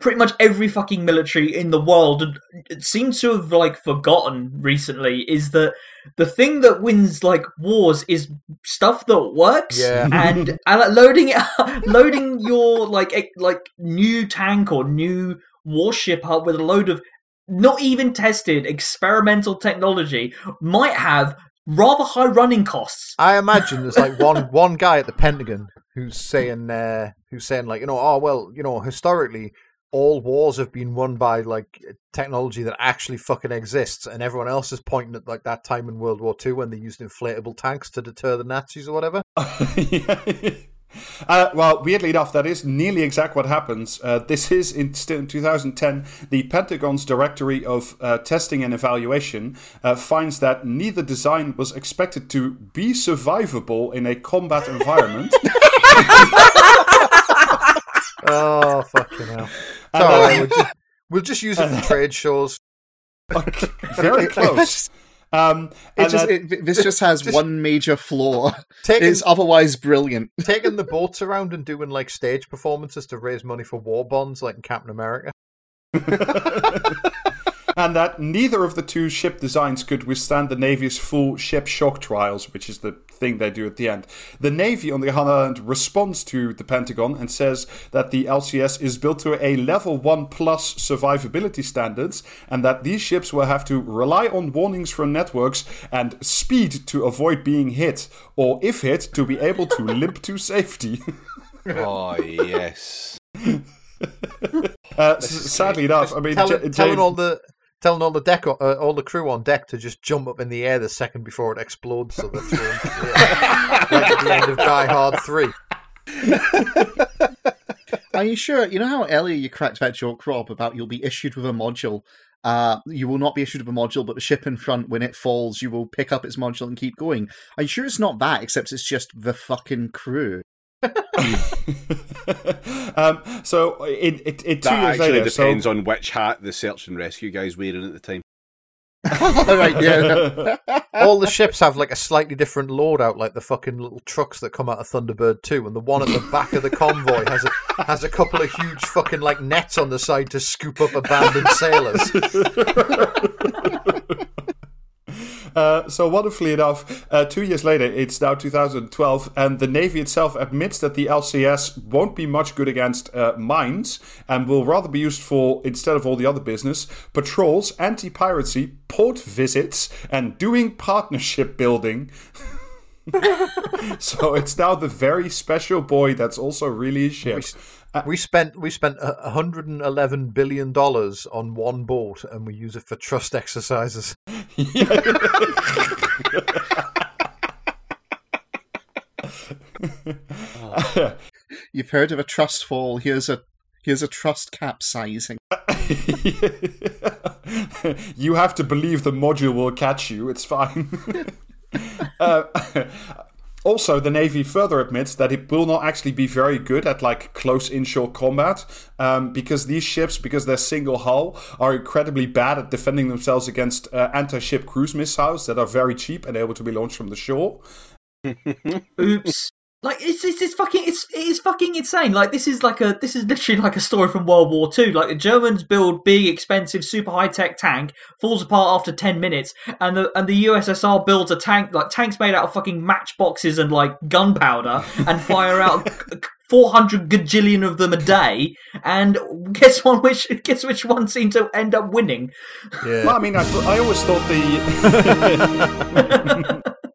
pretty much every fucking military in the world seems to have like forgotten recently is that the thing that wins like wars is stuff that works Yeah. and and like, loading it loading your like e- like new tank or new warship up with a load of not even tested experimental technology might have rather high running costs I imagine there's like one one guy at the Pentagon who's saying uh, who's saying like you know oh well you know historically all wars have been won by like technology that actually fucking exists and everyone else is pointing at like that time in World War II when they used inflatable tanks to deter the Nazis or whatever. Yeah. Uh, well, weirdly enough, that is nearly exact what happens. Uh, this is in, in 2010. The Pentagon's Directory of uh, Testing and Evaluation uh, finds that neither design was expected to be survivable in a combat environment. Oh fucking hell! And, we're just, We'll just use it for trade shows. Very close. Um, It just, it, this just has just- one major flaw. Taking, It's otherwise brilliant. taking the boats around and doing like stage performances to raise money for war bonds, like in Captain America. and that neither of the two ship designs could withstand the Navy's full ship shock trials, which is the thing they do at the end. The Navy, on the other hand, responds to the Pentagon and says that the LCS is built to a level 1 plus survivability standards, and that these ships will have to rely on warnings from networks and speed to avoid being hit, or if hit, to be able to limp to safety. Oh yes. Uh, sadly enough, I mean, Tell, J- James- all the telling all the deck uh, all the crew on deck to just jump up in the air the second before it explodes, so they're thrown to the air. like at the end of Die Hard Three. Are you sure? You know how earlier you cracked that joke, Rob, about you'll be issued with a module. Uh, you will not be issued with a module, but the ship in front, when it falls, you will pick up its module and keep going. Are you sure it's not that, except it's just the fucking crew? um, so it, it, it two That years actually later. depends so, on which hat the search and rescue guy's wearing at the time. All right, yeah. All the ships have like a slightly different loadout, like the fucking little trucks that come out of Thunderbird 2, and the one at the back of the convoy has a has a couple of huge fucking like nets on the side to scoop up abandoned sailors. Uh, so wonderfully enough, uh, two years later, it's now 2012, and the Navy itself admits that the LCS won't be much good against uh, mines and will rather be used for, instead of all the other business, patrols, anti-piracy, port visits, and doing partnership building. so it's now the very special boy that's also really a ship. We spent we spent a 111 billion dollars on one boat, and we use it for trust exercises. You've heard of a trust fall. Here's a here's a trust capsizing. you have to believe the module will catch you. It's fine. uh, also, the Navy further admits that it will not actually be very good at like close inshore combat um, because these ships, because they're single hull, are incredibly bad at defending themselves against uh, anti-ship cruise missiles that are very cheap and able to be launched from the shore. Oops. Like it's, it's it's fucking it's it is fucking insane. Like this is like a this is literally like a story from World War Two. Like the Germans build big, expensive, super high tech tank, falls apart after ten minutes, and the and the USSR builds a tank like tanks made out of fucking matchboxes and like gunpowder and fire out four hundred gajillion of them a day. And guess one which guess which one seemed to end up winning. Yeah. Well, I mean, I, th- I always thought the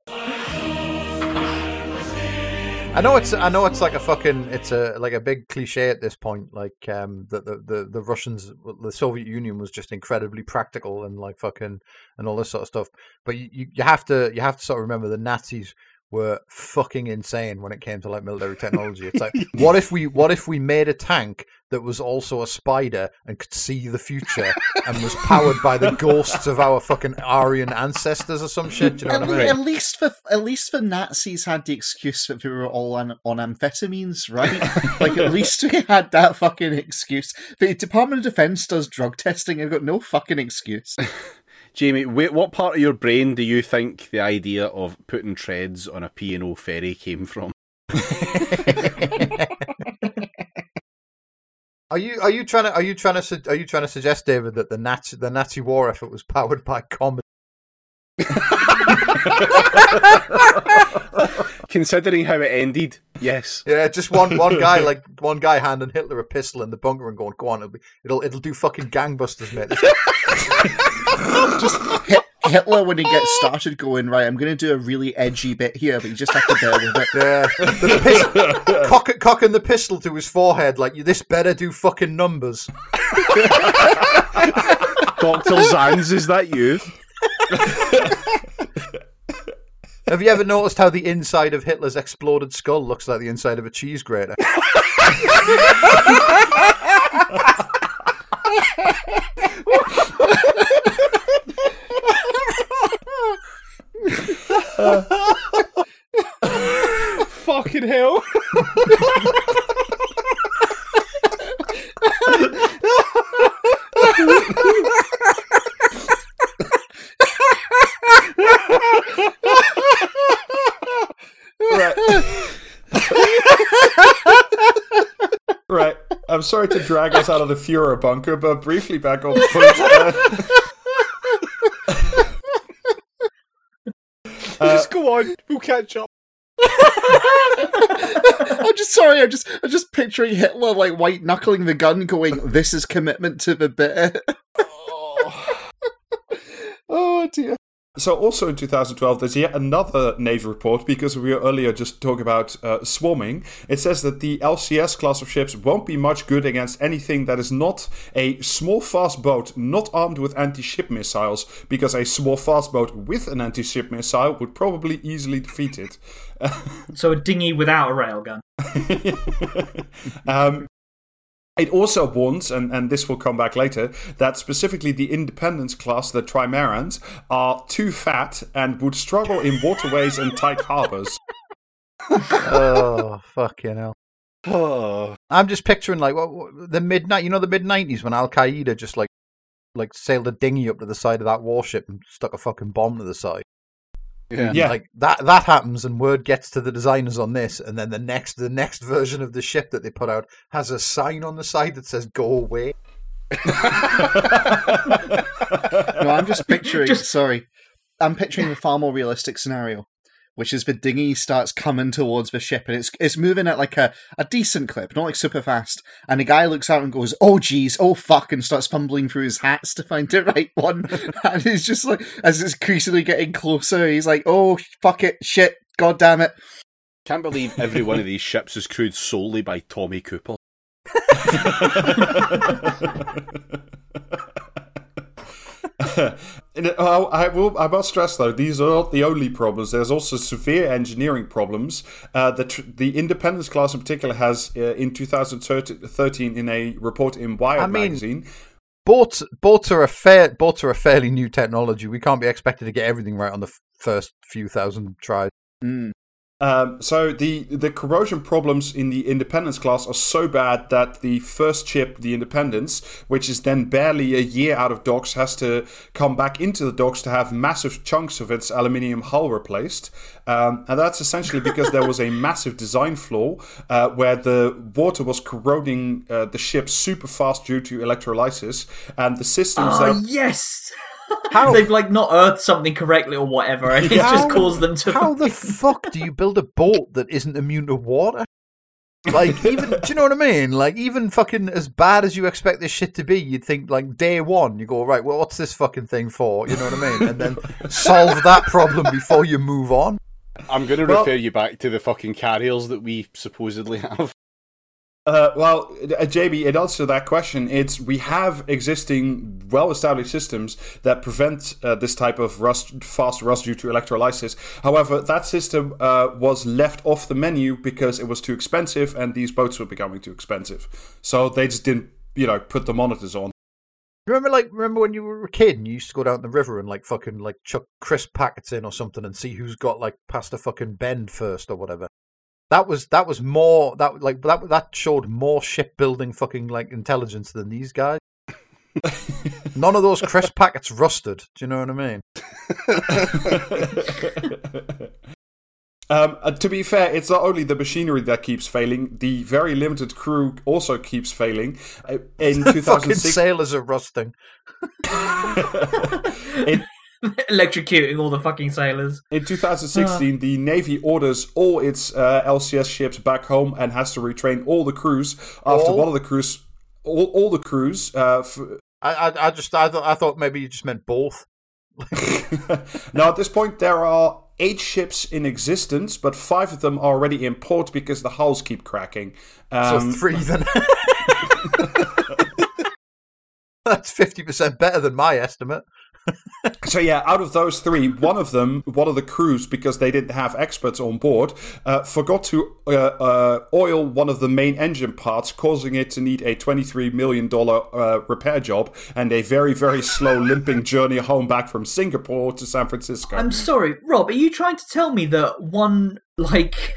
I know it's I know it's like a fucking it's a like a big cliche at this point like um that the, the the Russians the Soviet Union was just incredibly practical and like fucking and all this sort of stuff. But you you have to you have to sort of remember the Nazis were fucking insane when it came to like military technology it's like what if we what if we made a tank that was also a spider and could see the future and was powered by the ghosts of our fucking Aryan ancestors or some shit do you know At, what I mean at least for at least the Nazis had the excuse that they were all on, on amphetamines, right? like at least we had that fucking excuse. The Department of Defense does drug testing. I've got no fucking excuse. Jamie, wait, what part of your brain do you think the idea of putting treads on a P&O ferry came from? Are you are you trying to are you trying to su- are you trying to suggest, David, that the Nazi the Nazi war effort was powered by comedy? Considering how it ended, yes. Yeah, just one one guy like one guy handing Hitler a pistol in the bunker and going, "Go on, it'll be, it'll it'll do fucking gangbusters, mate." Just Hitler when he gets started going right. I'm going to do a really edgy bit here, but you just have to bear with it. Yeah, the pis- cock, cocking the pistol to his forehead like, "This better do fucking numbers." Dr. Zanz, is that you? Have you ever noticed how the inside of Hitler's exploded skull looks like the inside of a cheese grater? Uh, fucking hell. right. right. I'm sorry to drag us out of the Fuhrer bunker, but briefly back on point. Uh, Uh, just go on. We'll catch up. I'm just sorry. I'm just I'm just picturing Hitler like white knuckling the gun, going, "This is commitment to the bit." oh, oh dear. So, also in 2012, there's yet another Navy report because we were earlier just talking about uh, swarming. It says that the LCS class of ships won't be much good against anything that is not a small, fast boat not armed with anti ship missiles, because a small, fast boat with an anti ship missile would probably easily defeat it. So a dinghy without a railgun. um, it also warns, and, and this will come back later, that specifically the Independence class, the Trimarans, are too fat and would struggle in waterways and tight harbors. oh, fucking hell. Oh, I'm just picturing like what, what- the midnight, you know, the mid '90s when Al Qaeda just like like sailed a dinghy up to the side of that warship and stuck a fucking bomb to the side. Yeah. Yeah. Like that that happens, and word gets to the designers on this, and then the next the next version of the ship that they put out has a sign on the side that says "Go away." No, I'm just picturing. Just- Sorry, I'm picturing a far more realistic scenario, which is the dinghy starts coming towards the ship, and it's it's moving at like a, a decent clip, not like super fast. And the guy looks out and goes, "Oh geez, oh fuck," and starts fumbling through his hats to find the right one. and he's just like, as it's increasingly getting closer, he's like, "Oh fuck it, shit, god damn it." Can't believe every one of these ships is crewed solely by Tommy Cooper. And, uh, I will. I must stress though, these are not the only problems. There's also severe engineering problems. Uh, the tr- the Independence class in particular has uh, in 2013 in a report in Wired I mean- magazine. Boats boats are a fair boats are a fairly new technology. We can't be expected to get everything right on the f- first few thousand tries. Mm. Um, so the the corrosion problems in the Independence class are so bad that the first ship, the Independence, which is then barely a year out of docks, has to come back into the docks to have massive chunks of its aluminium hull replaced, um, and that's essentially because there was a massive design flaw uh, where the water was corroding uh, the ship super fast due to electrolysis, and the systems Oh that yes. How They've like not earthed something correctly or whatever, and it's How- just caused them to. how the fuck do you build a boat that isn't immune to water? Like even do you know what I mean? Like even fucking as bad as you expect this shit to be, you'd think like day one you go right. Well, what's this fucking thing for? You know what I mean? And then solve that problem before you move on. I'm going to Well- refer you back to the fucking carriers that we supposedly have. Uh, well, uh, JB, in answer to that question, it's we have existing, well-established systems that prevent uh, this type of rust, fast rust due to electrolysis. However, that system uh, was left off the menu because it was too expensive, and these boats were becoming too expensive. So they just didn't, you know, put the monitors on. Remember, like, remember when you were a kid and you used to go down the river and like fucking like chuck crisp packets in or something and see who's got like past a fucking bend first or whatever. That was that was more that like that that showed more shipbuilding fucking like intelligence than these guys. None of those crisp packets rusted. Do you know what I mean? Um, uh, to be fair, it's not only the machinery that keeps failing; the very limited crew also keeps failing. Uh, In Fucking 2006, sailors are rusting. in, electrocuting all the fucking sailors. In 2016, the Navy orders all its uh, LCS ships back home and has to retrain all the crews after All? one of the crews, all, all the crews. Uh, f- I I, I just I thought I thought maybe you just meant both. now, at this point, there are eight ships in existence, but five of them are already in port because the hulls keep cracking. Um, so three then. That's fifty percent better than my estimate. So yeah, out of those three, one of them, one of the crews, because they didn't have experts on board, uh, forgot to uh, uh, oil one of the main engine parts, causing it to need a twenty-three million dollar uh, repair job and a very, very slow limping journey home back from Singapore to San Francisco. I'm sorry, Rob. Are you trying to tell me that one like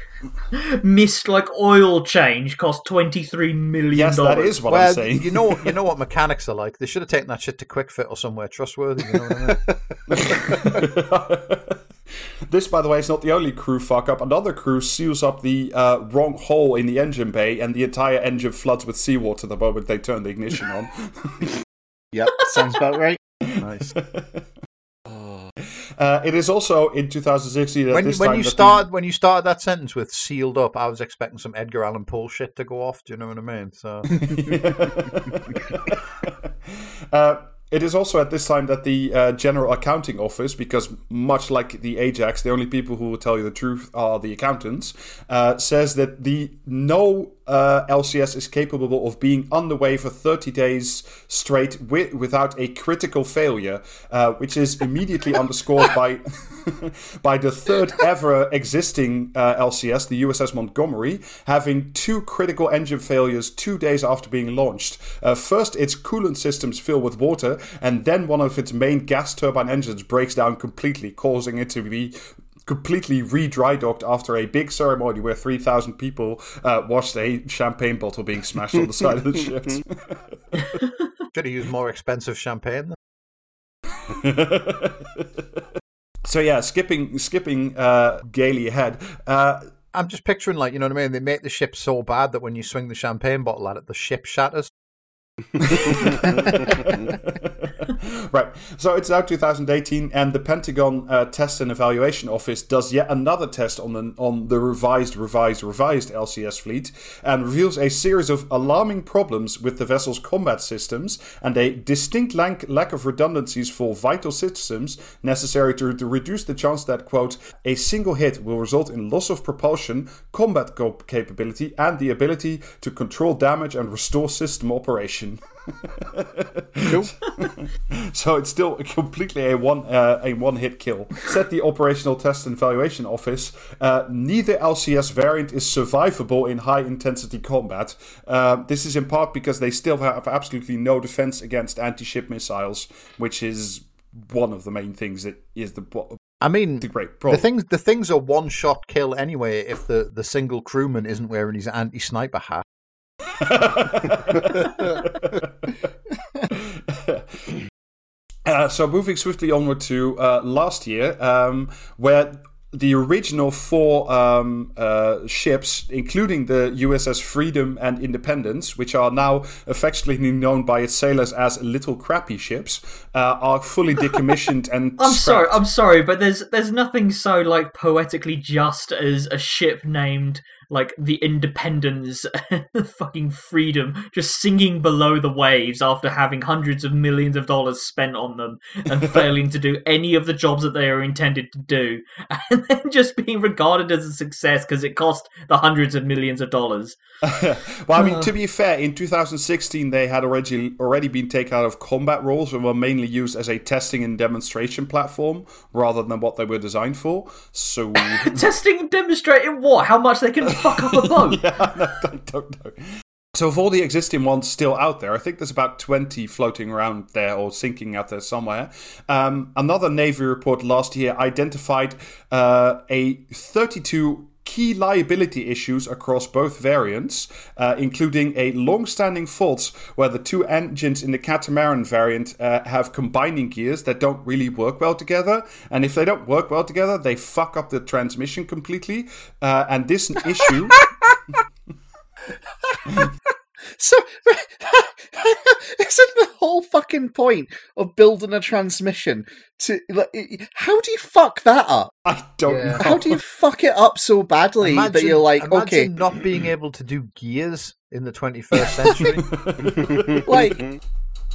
missed like oil change cost twenty three million? yes, that is what well, I'm saying. you know, you know what mechanics are like. They should have taken that shit to Kwik Fit or somewhere trustworthy. You know what I mean? This, by the way, is not the only crew fuck up. Another crew seals up the uh, wrong hole in the engine bay, and the entire engine floods with seawater the moment they turn the ignition on. Yep, sounds about right. Nice. Uh, it is also in 2016 at when when you started when you started that sentence with sealed up, I was expecting some Edgar Allan Poe shit to go off. Do you know what I mean? So uh, it is also at this time that the uh, General Accounting Office, because much like the Ajax, the only people who will tell you the truth are the accountants, uh, says that the no uh, LCS is capable of being underway for 30 days straight wi- without a critical failure, uh, which is immediately underscored by by the third ever existing uh, LCS, the USS Montgomery, having two critical engine failures two days after being launched. Uh, first, its coolant systems fill with water, and then one of its main gas turbine engines breaks down completely, causing it to be completely re-dry docked after a big ceremony where 3,000 people uh, watched a champagne bottle being smashed on the side of the ship. should have used more expensive champagne. so yeah, skipping skipping uh, gaily ahead. Uh, I'm just picturing like you know what I mean. They make the ship so bad that when you swing the champagne bottle at it, the ship shatters. right. So it's now 2018, and the Pentagon uh, Test and Evaluation Office does yet another test on the on the revised, revised, revised LCS fleet, and reveals a series of alarming problems with the vessel's combat systems and a distinct lack, lack of redundancies for vital systems necessary to, to reduce the chance that quote a single hit will result in loss of propulsion, combat co- capability, and the ability to control damage and restore system operation. so it's still completely a one uh, a one hit kill. Said the Operational Test and Evaluation Office, uh, neither LCS variant is survivable in high intensity combat. Uh, this is in part because they still have absolutely no defense against anti ship missiles, which is one of the main things that is the I mean, the great the things the things are one shot kill anyway. If the the single crewman isn't wearing his anti sniper hat. Uh, so moving swiftly onward to uh, last year, um, where the original four um, uh, ships, including the USS Freedom and Independence, which are now affectionately known by its sailors as little crappy ships, uh, are fully decommissioned and I'm sorry. I'm sorry, but there's there's nothing so like poetically just as a ship named like the Independence, fucking freedom, just singing below the waves after having hundreds of millions of dollars spent on them and failing to do any of the jobs that they are intended to do, and then just being regarded as a success because it cost the hundreds of millions of dollars. well, I mean, to be fair, in 2016 they had already already been taken out of combat roles and were mainly used as a testing and demonstration platform rather than what they were designed for. So Testing and demonstrating what? How much they can fuck up a boat? yeah, I don't know. So, of all the existing ones still out there, I think there's about 20 floating around there or sinking out there somewhere. Um, another Navy report last year identified uh, a 32 key liability issues across both variants, uh, including a long standing fault where the two engines in the catamaran variant uh, have combining gears that don't really work well together. And if they don't work well together, they fuck up the transmission completely. Uh, and this issue. So, isn't the whole fucking point of building a transmission to like? How do you fuck that up? I don't Yeah. know. How do you fuck it up so badly that you're like, imagine okay, not being able to do gears in the 21st century. like,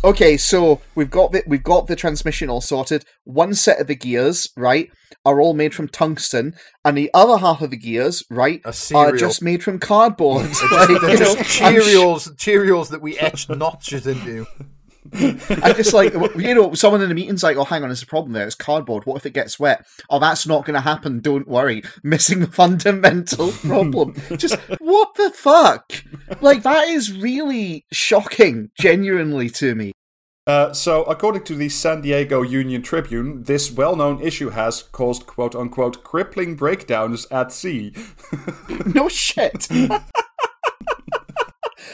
okay, so we've got the we've got the transmission all sorted. One set of the gears, right, are all made from tungsten, and the other half of the gears, right, are just made from cardboard. like, They're you know, I'm sh- Cheerios, Cheerios that we etch notches into. I just like you know, someone in the meeting's like, "Oh, hang on, there's a problem there. It's cardboard. What if it gets wet? Oh, that's not going to happen. Don't worry. Missing the fundamental problem. just what the fuck? Like that is really shocking, genuinely to me. Uh, so, according to the San Diego Union Tribune, this well known issue has caused quote unquote crippling breakdowns at sea. No shit.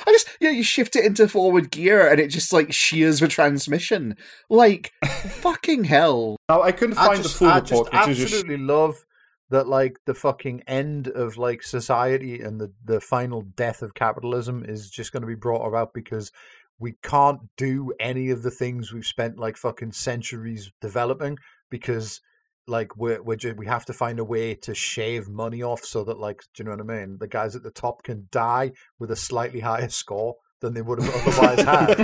I just, you know, you shift it into forward gear and it just like shears the transmission. Like, fucking hell. Now I couldn't I find just, the full I report, just which is just absolutely love that like the fucking end of like society and the the final death of capitalism is just going to be brought about because we can't do any of the things we've spent like fucking centuries developing because like we're we're just, we have to find a way to shave money off so that like do you know what I mean? The guys at the top can die with a slightly higher score than they would have otherwise had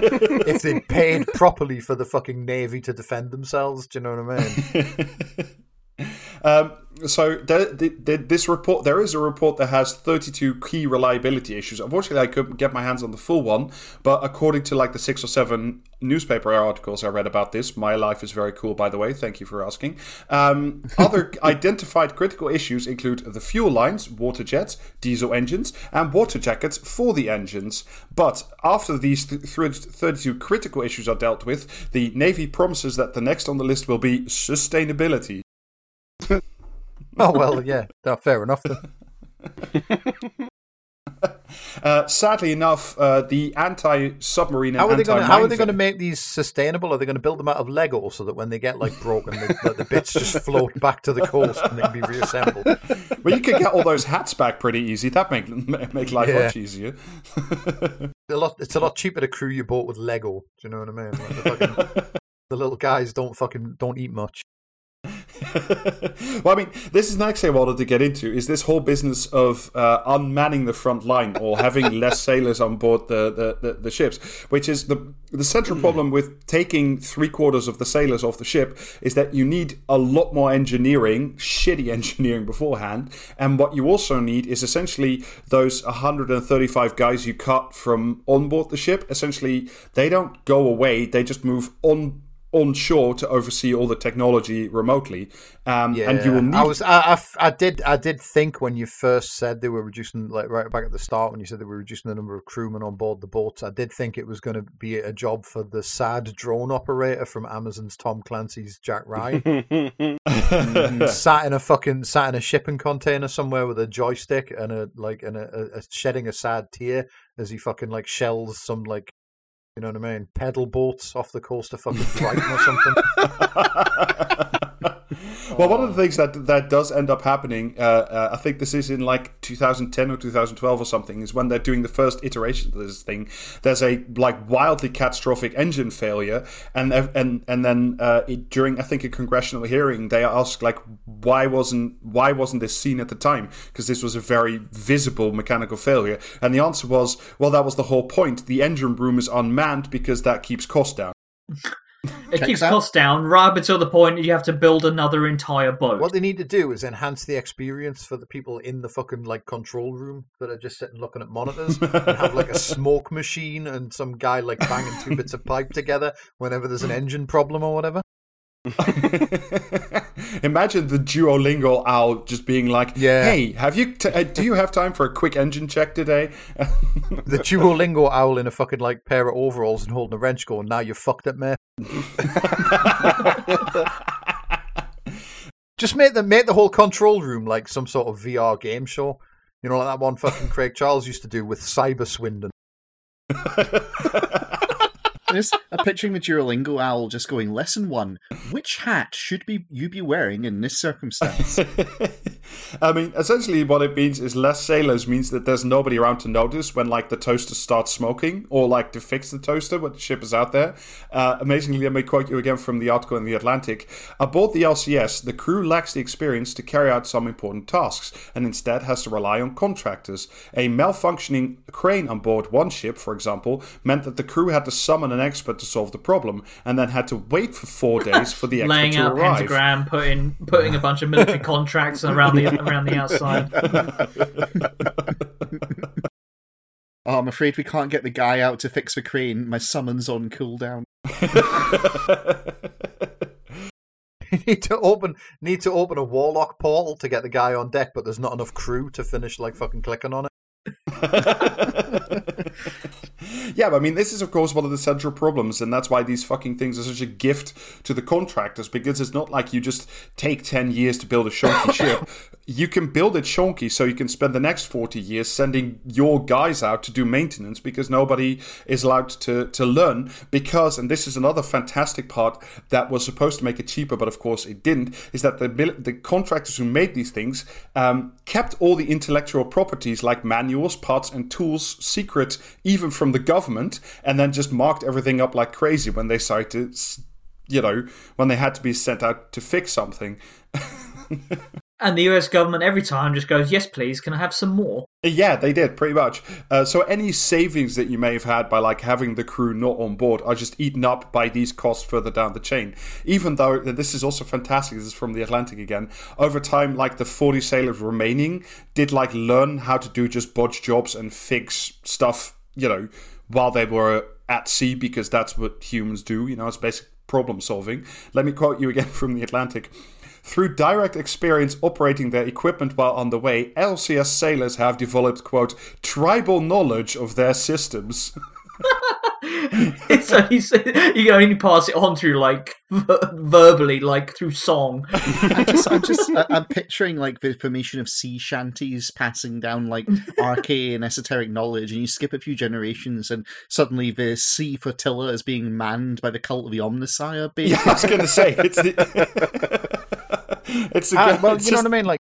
if they'd paid properly for the fucking navy to defend themselves do you know what I mean um, so there, the, the, this report, there is a report that has 32 key reliability issues. Unfortunately, I couldn't get my hands on the full one, but according to like the six or seven newspaper articles I read about this, my life is very cool, by the way. Thank you for asking. Um, other identified critical issues include the fuel lines, water jets, diesel engines, and water jackets for the engines. But after these th- 32 critical issues are dealt with, the Navy promises that the next on the list will be sustainability. Oh well, yeah, no, fair enough. Then. Uh, sadly enough, uh, the anti-submarine How are they going? to How are they going to make these sustainable? Are they going to build them out of Lego so that when they get like broken, the, the, the bits just float back to the coast and they can be reassembled? Well, you could get all those hats back pretty easy. That make make life Yeah. much easier. A lot. It's a lot cheaper to crew your boat with Lego. Do you know what I mean? Like the, fucking, the little guys don't fucking don't eat much. well, I mean, this is next thing I wanted to get into is this whole business of uh, unmanning the front line or having less sailors on board the, the, the, the ships, which is the the central problem with taking three quarters of the sailors off the ship is that you need a lot more engineering, shitty engineering beforehand, and what you also need is essentially those 135 guys you cut from on board the ship. Essentially, they don't go away; they just move on on shore to oversee all the technology remotely. Um, and you will need. I was. I, I f- I did. I did think when you first said they were reducing, like right back at the start, when you said they were reducing the number of crewmen on board the boats, I did think it was going to be a job for the sad drone operator from Amazon's Tom Clancy's Jack Ryan, sat in a fucking sat in a shipping container somewhere with a joystick and a like and a, a, a shedding a sad tear as he fucking like shells some like. You know what I mean? Pedal boats off the coast of fucking Brighton or something. well, one of the things that that does end up happening, uh, uh, I think this is in like 2010 or 2012 or something, is when they're doing the first iteration of this thing. There's a like wildly catastrophic engine failure, and and and then uh, it, during I think a congressional hearing, they asked like why wasn't why wasn't this seen at the time? Because this was a very visible mechanical failure, and the answer was well that was the whole point. The engine room is unmanned because that keeps cost down. It Checks keeps out. costs down right until the point you have to build another entire boat. What they need to do is enhance the experience for the people in the fucking like control room that are just sitting looking at monitors and have like a smoke machine and some guy like banging two bits of pipe together whenever there's an engine problem or whatever. Imagine the Duolingo owl just being like, Yeah. "Hey, have you? T- uh, do you have time for a quick engine check today?" The Duolingo owl in a fucking like pair of overalls and holding a wrench going, now you're fucked it, mate. Just make the make the whole control room like some sort of VR game show. You know, like that one fucking Craig Charles used to do with Cyber Swindon. This, I'm picturing the Duolingo owl just going, Lesson one, which hat should be you be wearing in this circumstance? I mean, essentially, what it means is less sailors means that there's nobody around to notice when, like, the toaster starts smoking or, like, to fix the toaster when the ship is out there. Uh, amazingly, let me quote you again from the article in The Atlantic. Aboard the LCS, the crew lacks the experience to carry out some important tasks and instead has to rely on contractors. A malfunctioning crane on board one ship, for example, meant that the crew had to summon an expert to solve the problem and then had to wait for four days for the expert Laying to out arrive. pentagram, putting putting a bunch of military contracts around the around the outside. oh, I'm afraid we can't get the guy out to fix the crane. My summon's on cooldown. need to open need to open a warlock portal to get the guy on deck, but there's not enough crew to finish like fucking clicking on it. Yeah, but I mean, this is of course one of the central problems, and that's why these fucking things are such a gift to the contractors because it's not like you just take 10 years to build a shonky ship. You can build it shonky so you can spend the next 40 years sending your guys out to do maintenance because nobody is allowed to, to learn. Because, and this is another fantastic part that was supposed to make it cheaper, but of course it didn't, is that the, the contractors who made these things um, kept all the intellectual properties like manuals, parts, and tools secret even from the government and then just marked everything up like crazy when they started you know, when they had to be sent out to fix something. And the US government every time just goes, yes, please, can I have some more? Yeah, they did pretty much. Uh, so any savings that you may have had by like having the crew not on board are just eaten up by these costs further down the chain. Even though this is also fantastic. This is from the Atlantic again. Over time, like the forty sailors remaining did like learn how to do just bodge jobs and fix stuff. You know, while they were at sea because that's what humans do. You know, it's basic problem solving. Let me quote you again from the Atlantic. Through direct experience operating their equipment while on the way, LCS sailors have developed, quote, tribal knowledge of their systems. it's only, you can only pass it on through like ver- verbally, like through song. I just, I'm just, I- I'm picturing like the formation of sea shanties passing down like arcane esoteric knowledge, and you skip a few generations, and suddenly the sea flotilla is being manned by the cult of the Omnissiah. yeah, I was going to say, it's the. it's the Ah, well, it's you know what I mean? Like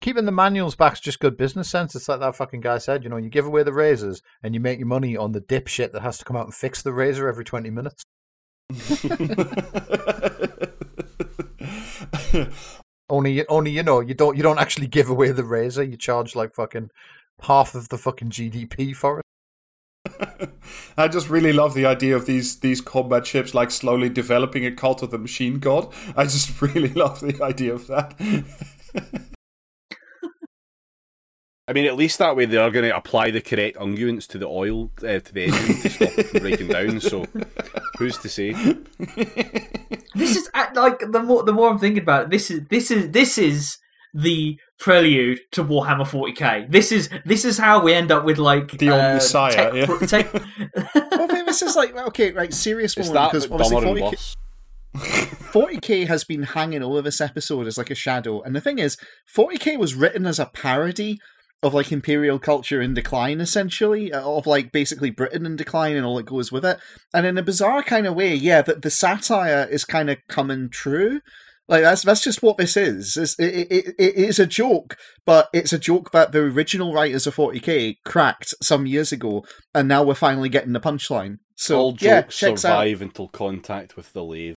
keeping the manuals back's just good business sense. It's like that fucking guy said. You know, you give away the razors and you make your money on the dipshit that has to come out and fix the razor every twenty minutes. Only, only you know, you don't, you don't actually give away the razor. You charge like fucking half of the fucking GDP for it. I just really love the idea of these these combat ships like slowly developing a cult of the machine god. I just really love the idea of that. I mean, at least that way they are going to apply the correct unguents to the oil uh, to the engine to stop it from breaking down. So, who's to say? This is uh, like the more the more I'm thinking about it. This is this is this is the prelude to Warhammer 40k. This is this is how we end up with like The old uh, Messiah, tech- yeah. tech- well, I think this is like okay, right? Serious It's one that, because obviously 40K, 40k has been hanging over this episode as like a shadow, and the thing is, 40k was written as a parody of like imperial culture in decline, essentially, uh, of like basically Britain in decline and all that goes with it. And in a bizarre kind of way, yeah, that the satire is kind of coming true. Like that's that's just what this is. It's, it, it, it is a joke, but it's a joke that the original writers of 40k cracked some years ago, and now we're finally getting the punchline. So All yeah, jokes out. survive until contact with the lathe.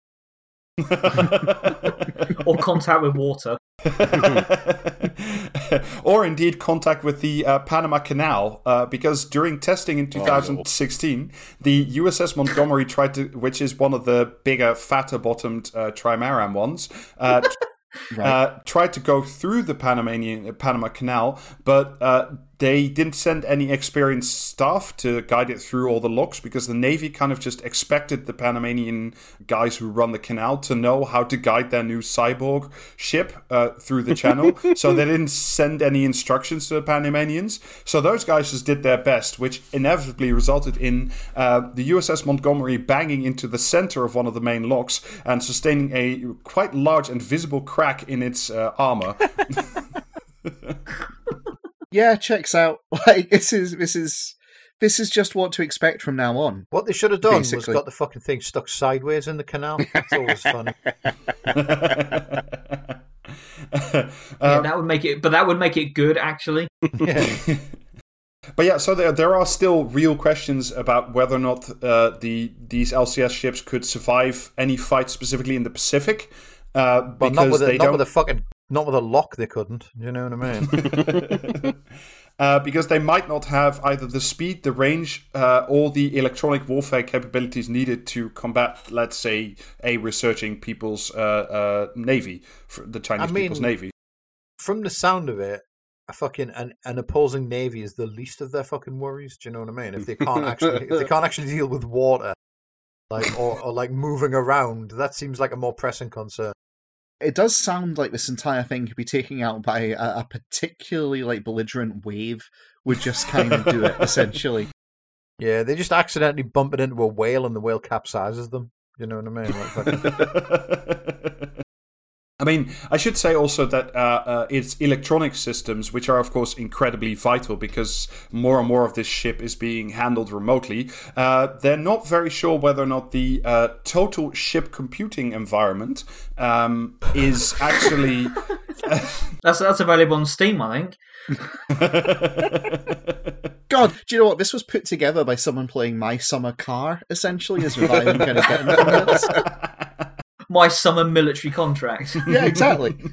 or contact with water. or indeed contact with the uh, Panama Canal, uh, because during testing in 2016, the USS Montgomery tried to, which is one of the bigger, fatter bottomed uh, trimaran ones, uh, uh, tried to go through the Panamanian Panama Canal, but uh, they didn't send any experienced staff to guide it through all the locks because the Navy kind of just expected the Panamanian guys who run the canal to know how to guide their new cyborg ship uh, through the channel. so they didn't send any instructions to the Panamanians. So those guys just did their best, which inevitably resulted in uh, the USS Montgomery banging into the center of one of the main locks and sustaining a quite large and visible crack in its uh, armor. yeah, checks out. Like this is this is this is just what to expect from now on. What they should have done Basically. was got the fucking thing stuck sideways in the canal. That's always funny. yeah, that would make it, but that would make it good actually. Yeah. But yeah, so there there are still real questions about whether or not uh, the these LCS ships could survive any fight specifically in the Pacific, uh, Well, because not with they not don't with a fucking not with a lock. They couldn't. You know what I mean? uh, because they might not have either the speed, the range, uh, or the electronic warfare capabilities needed to combat, let's say, a researching people's uh, uh, navy, the Chinese I mean- people's navy. From the sound of it, a fucking an, an opposing navy is the least of their fucking worries. Do you know what I mean? If they can't actually if they can't actually deal with water, like or, or like moving around, that seems like a more pressing concern. It does sound like this entire thing could be taken out by a, a particularly like belligerent wave would just kind of do it essentially. Yeah, they just accidentally bump it into a whale and the whale capsizes them. You know what I mean? Like, fucking- I mean, I should say also that uh, uh, it's electronic systems, which are, of course, incredibly vital because more and more of this ship is being handled remotely. Uh, they're not very sure whether or not the uh, total ship computing environment um, is actually. That's that's available on Steam, I think. God, do you know what? This was put together by someone playing My Summer Car, essentially, as Revive kind of getting from this. My summer military contract. Yeah, exactly.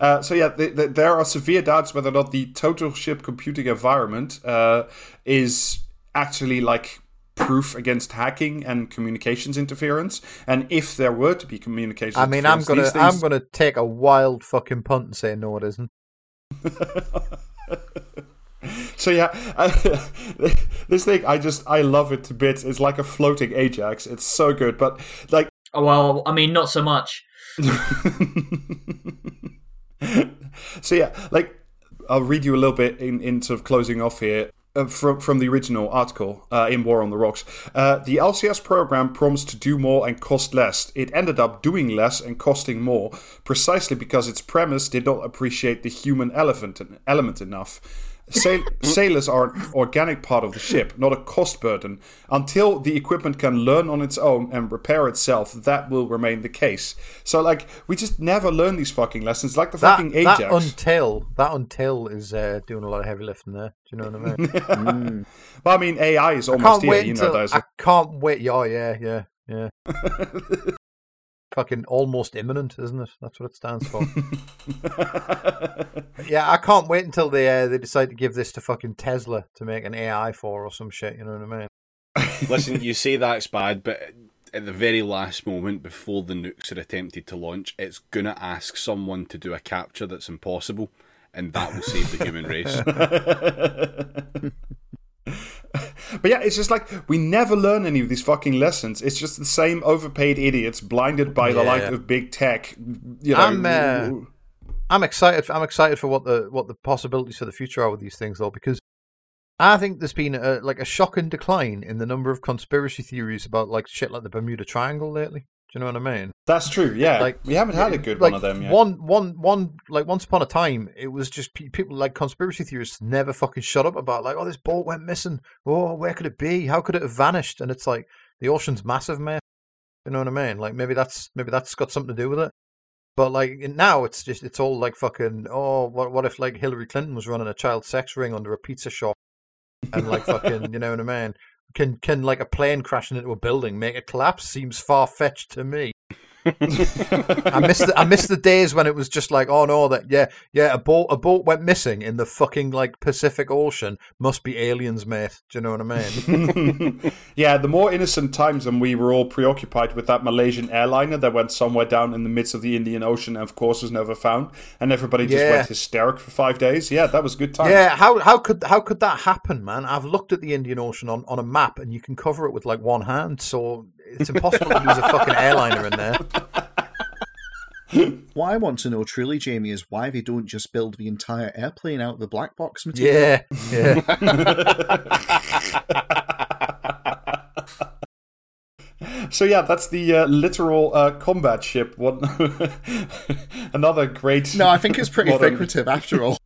Uh, so yeah, th th there are severe doubts whether or not the total ship computing environment uh, is actually like proof against hacking and communications interference. And if there were to be communications, I mean, I'm gonna, these I'm gonna take a wild fucking punt and say no, it isn't. So yeah, this thing I just I love it to bits. It's like a floating Ajax. It's so good, but like Oh, well, I mean, not so much. so yeah, like I'll read you a little bit in, in sort of closing off here. Uh, from from the original article uh, in War on the Rocks, uh, the LCS program promised to do more and cost less. It ended up doing less and costing more, precisely because its premise did not appreciate the human elephant element enough. Sail- sailors are an organic part of the ship, not a cost burden. Until the equipment can learn on its own and repair itself, that will remain the case. So, like, we just never learn these fucking lessons. Like the That, fucking that until that until is uh, doing a lot of heavy lifting there. Do you know what I mean? Mm. well, I mean, AI is almost here. You know, until I can't wait. Yeah, yeah, yeah, yeah. Fucking almost imminent, isn't it? That's what it stands for. yeah, I can't wait until they uh, they decide to give this to fucking Tesla to make an AI for or some shit. You know what I mean? Listen, you say that's bad, but at the very last moment before the nukes are attempted to launch, it's gonna ask someone to do a captcha that's impossible, and that will save the human race. But yeah, it's just like we never learn any of these fucking lessons. It's just the same overpaid idiots blinded by the Yeah. light of big tech. You know, I'm, uh, I'm excited. I'm excited for what the what the possibilities for the future are with these things, though, because I think there's been a, like a shocking decline in the number of conspiracy theories about like shit like the Bermuda Triangle lately. Do you know what I mean? that's true. Yeah, like, we haven't had a good like one of them yet. One, one, one. Like once upon a time, it was just people like conspiracy theorists never fucking shut up about like, oh, this boat went missing. Oh, where could it be? How could it have vanished? And it's like the ocean's massive, man. You know what I mean? Like maybe that's maybe that's got something to do with it. But like now, it's just it's all like fucking. Oh, what what if like Hillary Clinton was running a child sex ring under a pizza shop, and like fucking, you know what I mean? Can can like a plane crashing into a building make it collapse? Seems far fetched to me. I miss the I miss the days when it was just like, oh no, that yeah, yeah, a boat a boat went missing in the fucking like Pacific Ocean. Must be aliens, mate. Do you know what I mean? yeah, the more innocent times when we were all preoccupied with that Malaysian airliner that went somewhere down in the midst of the Indian Ocean and of course was never found, and everybody just Yeah. went hysteric for five days. Yeah, that was good times. yeah, how how could how could that happen, man? I've looked at the Indian Ocean on, on a map and you can cover it with like one hand, so it's impossible to lose a fucking airliner in there. What I want to know truly, Jamie, is why they don't just build the entire airplane out of the black box material. Yeah, yeah. So yeah, that's the uh, literal uh, combat ship. One, another great. No, I think it's pretty modern- figurative after all.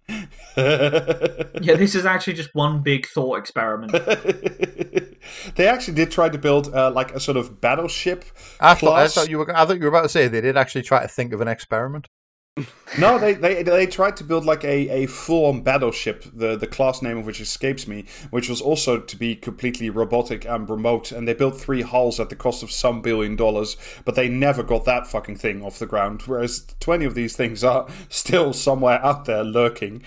Yeah, this is actually just one big thought experiment. they actually did try to build uh, like a sort of battleship. I thought, I thought you were I thought you were about to say they did actually try to think of an experiment. No, they, they they tried to build like a, a full on battleship, the the class name of which escapes me, which was also to be completely robotic and remote. And they built three hulls at the cost of some billion dollars, but they never got that fucking thing off the ground. Whereas twenty of these things are still somewhere out there lurking.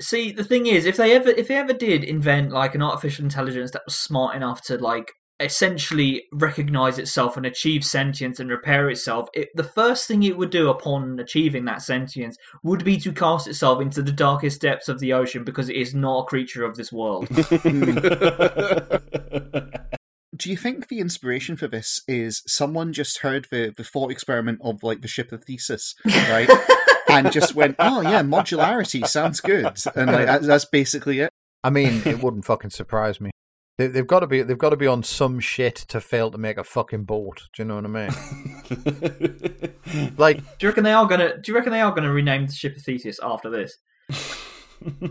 See, the thing is, if they ever if they ever did invent like an artificial intelligence that was smart enough to like essentially recognize itself and achieve sentience and repair itself, it, the first thing it would do upon achieving that sentience would be to cast itself into the darkest depths of the ocean because it is not a creature of this world. Do you think the inspiration for this is someone just heard the, the thought experiment of like the ship of Theseus, right? and just went, oh yeah, modularity sounds good. And like, that's, that's basically it. I mean, it wouldn't fucking surprise me. They, they've got to be. They've got to be on some shit to fail to make a fucking boat. Do you know what I mean? like, Do you reckon they are gonna? Do you reckon they are gonna rename the ship of Theseus after this?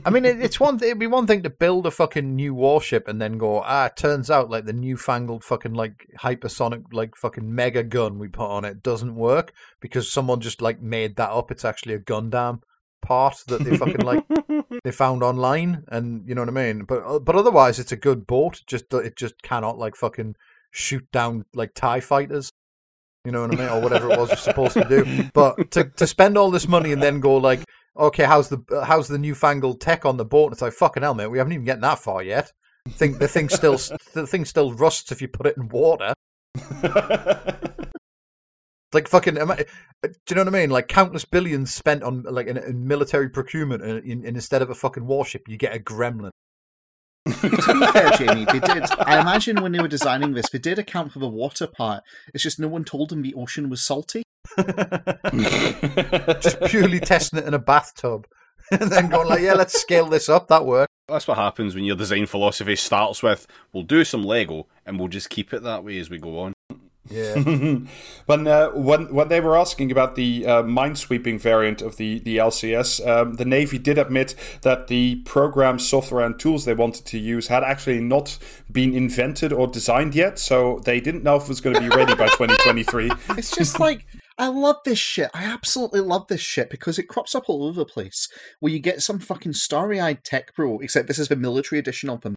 I mean, it, it's one. It'd be one thing to build a fucking new warship and then go, ah, turns out like the newfangled fucking like hypersonic like fucking mega gun we put on it doesn't work because someone just like made that up. It's actually a Gundam part that they fucking like they found online, and you know what I mean. But uh, but otherwise, it's a good boat. Just it just cannot like fucking shoot down like Tie fighters. You know what I mean, or whatever it was it's supposed to do. But to to spend all this money and then go like, okay, how's the uh, how's the newfangled tech on the boat? And It's like fucking hell, mate. We haven't even gotten that far yet. Think the thing still the thing still rusts if you put it in water. Like fucking, am I- do you know what I mean? Like countless billions spent on like in, in military procurement, and, in, in instead of a fucking warship, you get a gremlin. To be fair, Jamie, they did. I imagine when they were designing this, they did account for the water part. It's just no one told them the ocean was salty. Just purely testing it in a bathtub, and then going like, yeah, let's scale this up. That worked. That's what happens when your design philosophy starts with, we'll do some Lego and we'll just keep it that way as we go on. Yeah. when uh, when when they were asking about the uh, minesweeping variant of the the LCS, um, the Navy did admit that the program, software, and tools they wanted to use had actually not been invented or designed yet. So they didn't know if it was going to be ready by 2023. It's just like I love this shit. I absolutely love this shit because it crops up all over the place. Where you get some fucking starry-eyed tech bro, except this is the military edition of them,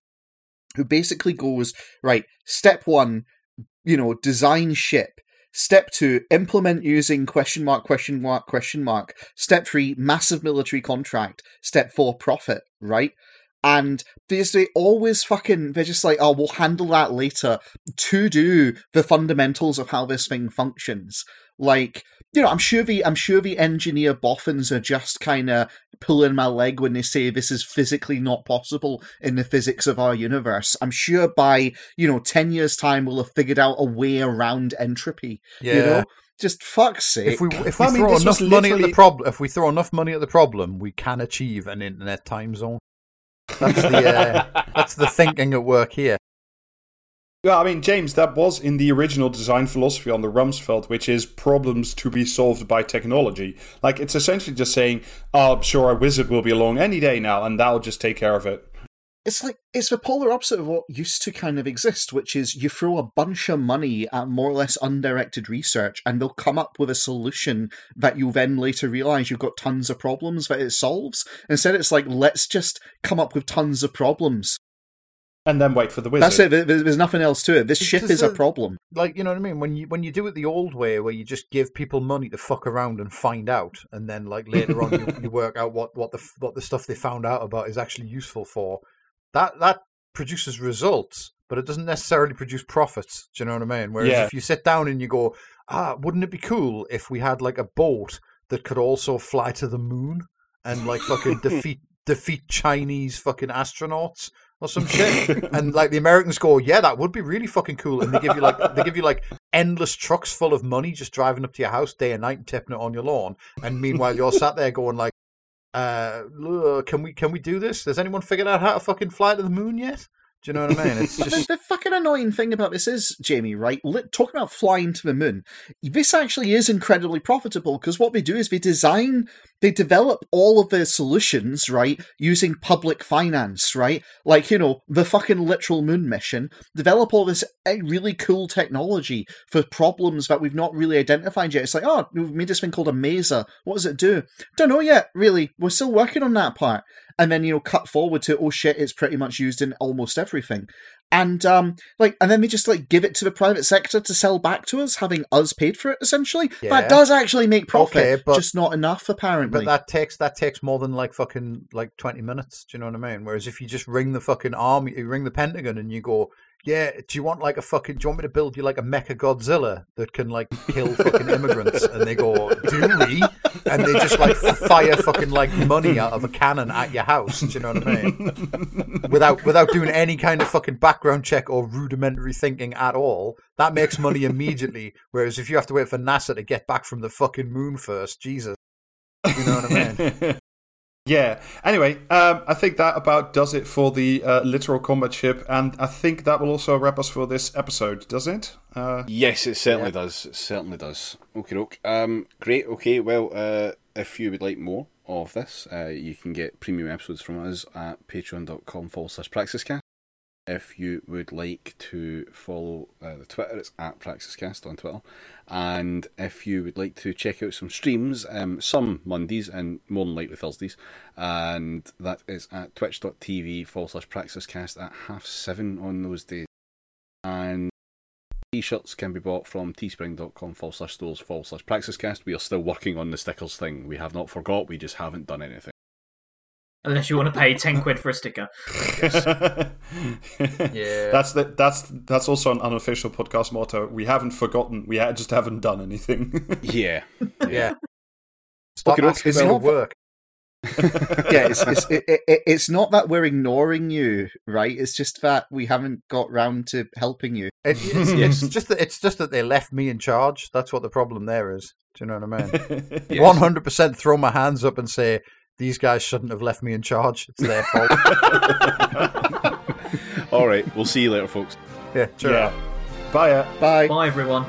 who basically goes right. Step one, you know, design ship. Step two, implement using question mark, question mark, question mark. Step three, massive military contract. Step four, profit, right? And they, they always fucking, they're just like, oh, we'll handle that later to do the fundamentals of how this thing functions. Like, you know, I'm sure the, I'm sure the engineer boffins are just kind of pulling my leg when they say this is physically not possible in the physics of our universe. I'm sure by, you know, 10 years' time we'll have figured out a way around entropy. Yeah. You know? Just fuck's sake. If we if we I mean, throw enough was money at the problem, if we throw enough money at the problem, we can achieve an internet time zone. That's the uh, that's the thinking at work here. Yeah, I mean, James, that was in the original design philosophy on the Rumsfeld, which is problems to be solved by technology. Like, it's essentially just saying, oh, I'm sure, a wizard will be along any day now, and that'll just take care of it. it's like it's the polar opposite of what used to kind of exist, which is you throw a bunch of money at more or less undirected research, and they'll come up with a solution that you then later realize you've got tons of problems that it solves. Instead, it's like let's just come up with tons of problems. And then wait for the wizard. That's it. There's nothing else to it. This ship is a a- problem. Like you know what I mean? When you when you do it the old way, where you just give people money to fuck around and find out, and then like later on you, you work out what what the what the stuff they found out about is actually useful for. That that produces results, but it doesn't necessarily produce profits. Do you know what I mean? Whereas Yeah. if you sit down and you go, ah, wouldn't it be cool if we had like a boat that could also fly to the moon and like fucking defeat defeat Chinese fucking astronauts or some shit? and like the Americans go, yeah, that would be really fucking cool. And they give you like they give you like endless trucks full of money just driving up to your house day and night and tipping it on your lawn. And meanwhile, you're sat there going like, uh, "Look, can we can we do this? Has anyone figured out how to fucking fly to the moon yet? Do you know what I mean? It's But the, the fucking annoying thing about this is, Jamie, right? Talking about flying to the moon, this actually is incredibly profitable because what they do is they design, they develop all of their solutions, right, using public finance, right? Like, you know, the fucking literal moon mission, develop all this eh, really cool technology for problems that we've not really identified yet. It's like, oh, we've made this thing called a maser. What does it do? Don't know yet, really. We're still working on that part and then you know cut forward to oh shit it's pretty much used in almost everything and um like and then they just like give it to the private sector to sell back to us having us paid for it essentially Yeah. that does actually make profit Okay, but- just not enough apparently But that takes that takes more than like fucking like twenty minutes. Do you know what I mean? Whereas if you just ring the fucking army, you ring the Pentagon, and you go, "Yeah, do you want like a fucking? Do you want me to build you like a Mecha Godzilla that can like kill fucking immigrants?" And they go, "Do we?" And they just like fire fucking like money out of a cannon at your house. Do you know what I mean? Without without doing any kind of fucking background check or rudimentary thinking at all. That makes money immediately. Whereas if you have to wait for NASA to get back from the fucking moon first, Jesus. You know what I mean? Yeah. Anyway, um, I think that about does it for the uh, literal combat ship, and I think that will also wrap us for this episode, does it? Uh, Yes, it certainly Yeah. does. It certainly does. Okay, doke. Um, great. Okay, well, uh, if you would like more of this, uh, you can get premium episodes from us at patreon.com forward slash praxiscast. If you would like to follow uh, the Twitter, it's at praxiscast on Twitter. And if you would like to check out some streams, um, some Mondays and more than likely Thursdays, and that is at twitch.tv forward slash praxiscast at half seven on those days. And T-shirts can be bought from teespring.com forward slash stores forward slash praxiscast. We are still working on the stickers thing. We have not forgot, we just haven't done anything. Unless you want to pay 10 quid for a sticker. Yeah. That's the, that's that's also an unofficial podcast motto. We haven't forgotten. We ha- just haven't done anything. Yeah. yeah. Stop Okay, asking it's about not- work. yeah, it's it's, it, it, it's not that we're ignoring you, right? It's just that we haven't got round to helping you. It, it's, Yes. it's just that it's just that they left me in charge. That's what the problem there is. Do you know what I mean? Yes. One hundred percent. Throw my hands up and say these guys shouldn't have left me in charge. It's their fault. All right. We'll see you later, folks. yeah. Sure. yeah. Bye. Bye. Bye, everyone.